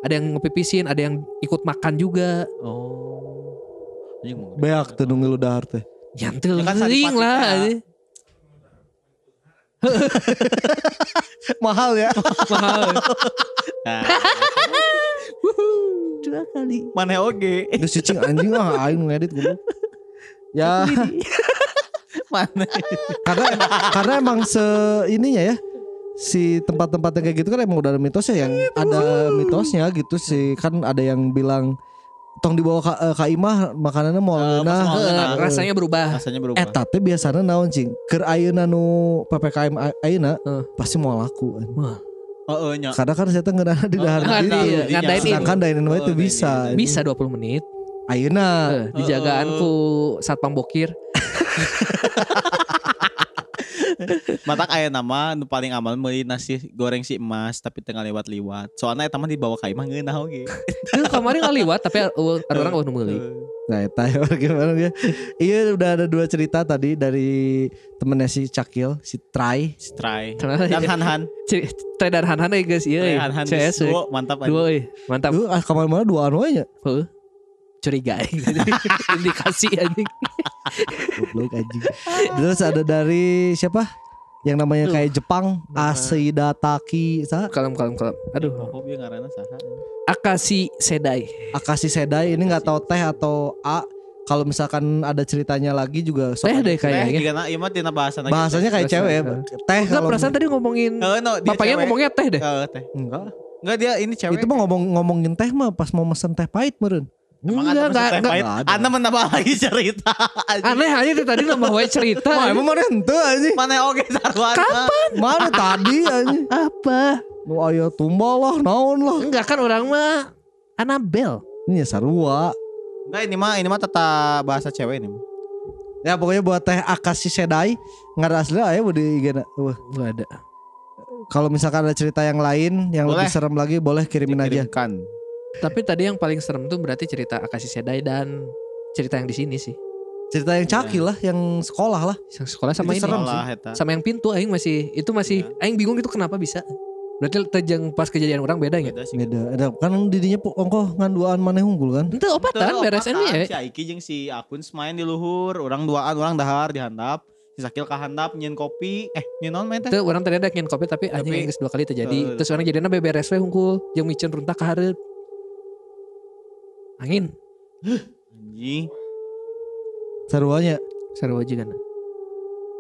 ada yang ngepipisin, ada yang ikut makan juga. Oh. Beak tuh nunggu lu dahar teh Nyantel Ya kan geuing lah. mahal ya Mahal. Nah, Dua kali. mana oge. Terus cicing anjing ah aing ngedit gue. Ya mana? karena karena emang se ininya ya si tempat-tempat yang kayak gitu kan emang udah ada mitosnya yang ada mitosnya gitu sih kan ada yang bilang tong dibawa ka, eh, ka imah makanannya mau Eh, mau Eh, ngeunah. rasanya berubah. Rasanya berubah. eta teh biasanya naon cing keur ayeuna nu PPKM ayeuna Eh. pasti mau laku Oh, nya. karena kan saya teh ngeunah di Oh, dahar nggak diri ada, nggak ada ini. sedangkan wae Oh, teu bisa. Bisa 20 menit. ayeuna Eh, dijagaanku satpam bokir. Matak aya nama nu paling aman meuli nasi goreng si emas tapi tengah lewat-lewat. Soalnya eta mah dibawa ka imah ngeunah oge. Itu kemarin nggak liwat tapi ada orang nggak meuli. Nah, eta ya gimana dia? Iya udah ada dua cerita tadi dari temennya si Cakil, si Try. Try. Karena Dan Han Han. Teh dan Han Han ya guys, iya. Han Han CS duo mantap dua, mantap. Lu ah, ke mana mana dua anu aja. Curiga indikasi anjing. Goblok anjing. Terus ada dari siapa? Yang namanya Duh. kayak Jepang, Nama- Asida Taki, sa? Kalem kalem kalem. Aduh, Oh? Akasi Sedai. Akashi Sedai ini nggak tahu teh atau A. Kalau misalkan ada ceritanya lagi juga sok Teh deh Teh kayaknya. gimana? Ieu mah tina bahasa Bahasanya kayak cewek. Teh Enggak kalau perasaan tadi ngomongin Eh, no, bapaknya cewek. ngomongnya teh deh. Eh, teh. enggak. Enggak dia ini cewek. Itu mah ngomong ngomongin teh mah pas mau mesen teh pahit meren. Emang Enggak, ada enggak, enggak. Nggak. Anda menambah lagi cerita. Aneh aja tuh tadi nambah wae cerita. Emang mana ente anjing? Mana oge sarwana? Kapan? Mana tadi anjing? Apa? Nu aya tumbal lah, naon lah. Enggak kan orang mah Anabel. Ini ya sarua. Enggak ini mah ini mah tata bahasa cewek ini mah. Ya pokoknya buat teh Akashi Sedai nggak ada asli aja di IG. Wah, Enggak ada. Kalau misalkan ada cerita yang lain yang Boleh. lebih serem lagi boleh kirimin aja. Tapi tadi yang paling serem tuh berarti cerita Akasi Sedai dan cerita yang di sini sih. Cerita yang cakil lah, yang sekolah lah. Yang sekolah sama Itu ini. serem eta. Sama yang pintu aing masih itu masih aing bingung itu kenapa bisa. Berarti tejeng pas kejadian orang beda ya? Beda sih. Beda. Ada kan didinya ongkoh nganduan maneh unggul kan. Ente opatan Teu, beres ini ya. Si Aiki jeung si Akun main di luhur, orang duaan, orang dahar dihandap. Si Sakil kahandap nyen kopi, eh nyen naon main teh? Itu orang tadi ada nyen kopi tapi anjing geus dua kali terjadi. Terus orang jadinya beberes we hungkul jeung micin runtah ka hareup. Angin Anjing. Saruanya. sarua juga.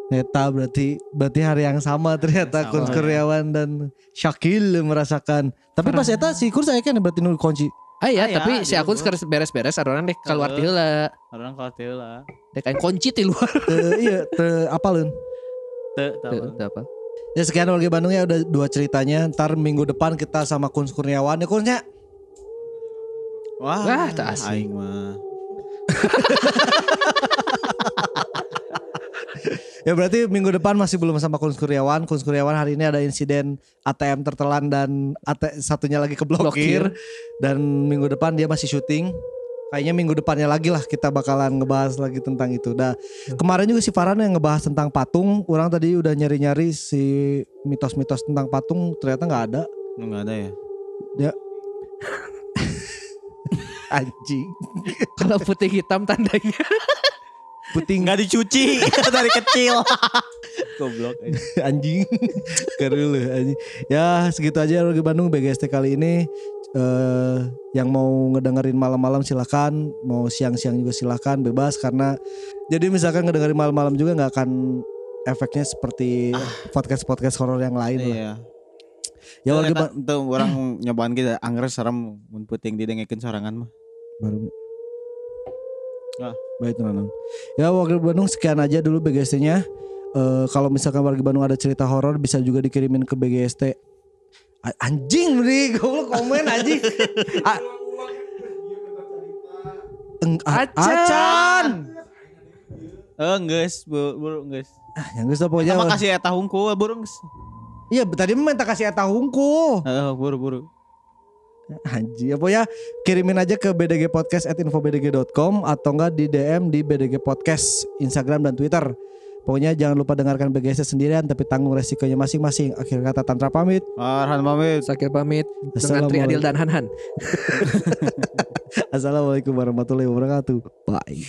Neta berarti berarti hari yang sama ternyata Sama, Kurs ya. Kurniawan dan Syakil merasakan. Tapi pas eta si Kurs saya kan berarti nu kunci. Ah iya, Aya, tapi si dia akun gua. sekarang beres-beres orang dek keluar ti heula. Orang kalau teu lah. Dek aing kunci ti luar. Teu iya teu apaleun. Teu Teu, tahu. teu apa. Ya sekian warga Bandung ya udah dua ceritanya. Ntar minggu depan kita sama Kurs Kurniawan ya Kursnya. Wah, Wah, tak asik. aing mah. Ya berarti minggu depan masih belum sama Kurs Kurniawan. Kurs Kurniawan hari ini ada insiden ATM tertelan dan AT, satunya lagi keblokir. Blokir. Dan minggu depan dia masih syuting. Kayaknya minggu depannya lagi lah kita bakalan ngebahas lagi tentang itu. Nah kemarin juga si Farhan yang ngebahas tentang patung. Orang tadi udah nyari-nyari si mitos-mitos tentang patung ternyata nggak ada. Enggak ada ya. Anjing. Kalau putih hitam tandanya. Puting Enggak dicuci dari kecil. Goblok aja. anjing Keren lu, anjing ya segitu aja Rogi Bandung BGST kali ini eh yang mau ngedengerin malam-malam silakan mau siang-siang juga silakan bebas karena jadi misalkan ngedengerin malam-malam juga nggak akan efeknya seperti podcast podcast horor yang lain lah. Ya warga Ba- tuh orang nyobaan kita angger serem mun puting didengekeun sorangan mah. baru Ah. baik teman ya warga Bandung sekian aja dulu BGST-nya Eh, kalau misalkan warga Bandung ada cerita horor bisa juga dikirimin ke BGST A- anjing nih goblok komen anjing A- Eng- a- Acan. acan Eh, geus, bu- buru geus. ah yang lah pokoknya Sama kasih eta hungkul burung geus. Iya tadi minta kasih eta hungku Heeh, buru-buru. anjing apa ya kirimin aja ke bdg podcast at infobdg.com atau enggak di DM di bdg podcast Instagram dan Twitter Pokoknya jangan lupa dengarkan BGS sendirian tapi tanggung resikonya masing-masing. Akhir kata Tantra pamit. Farhan pamit. Sakil pamit dengan Tri Adil dan Han Han. Assalamualaikum warahmatullahi wabarakatuh. Bye.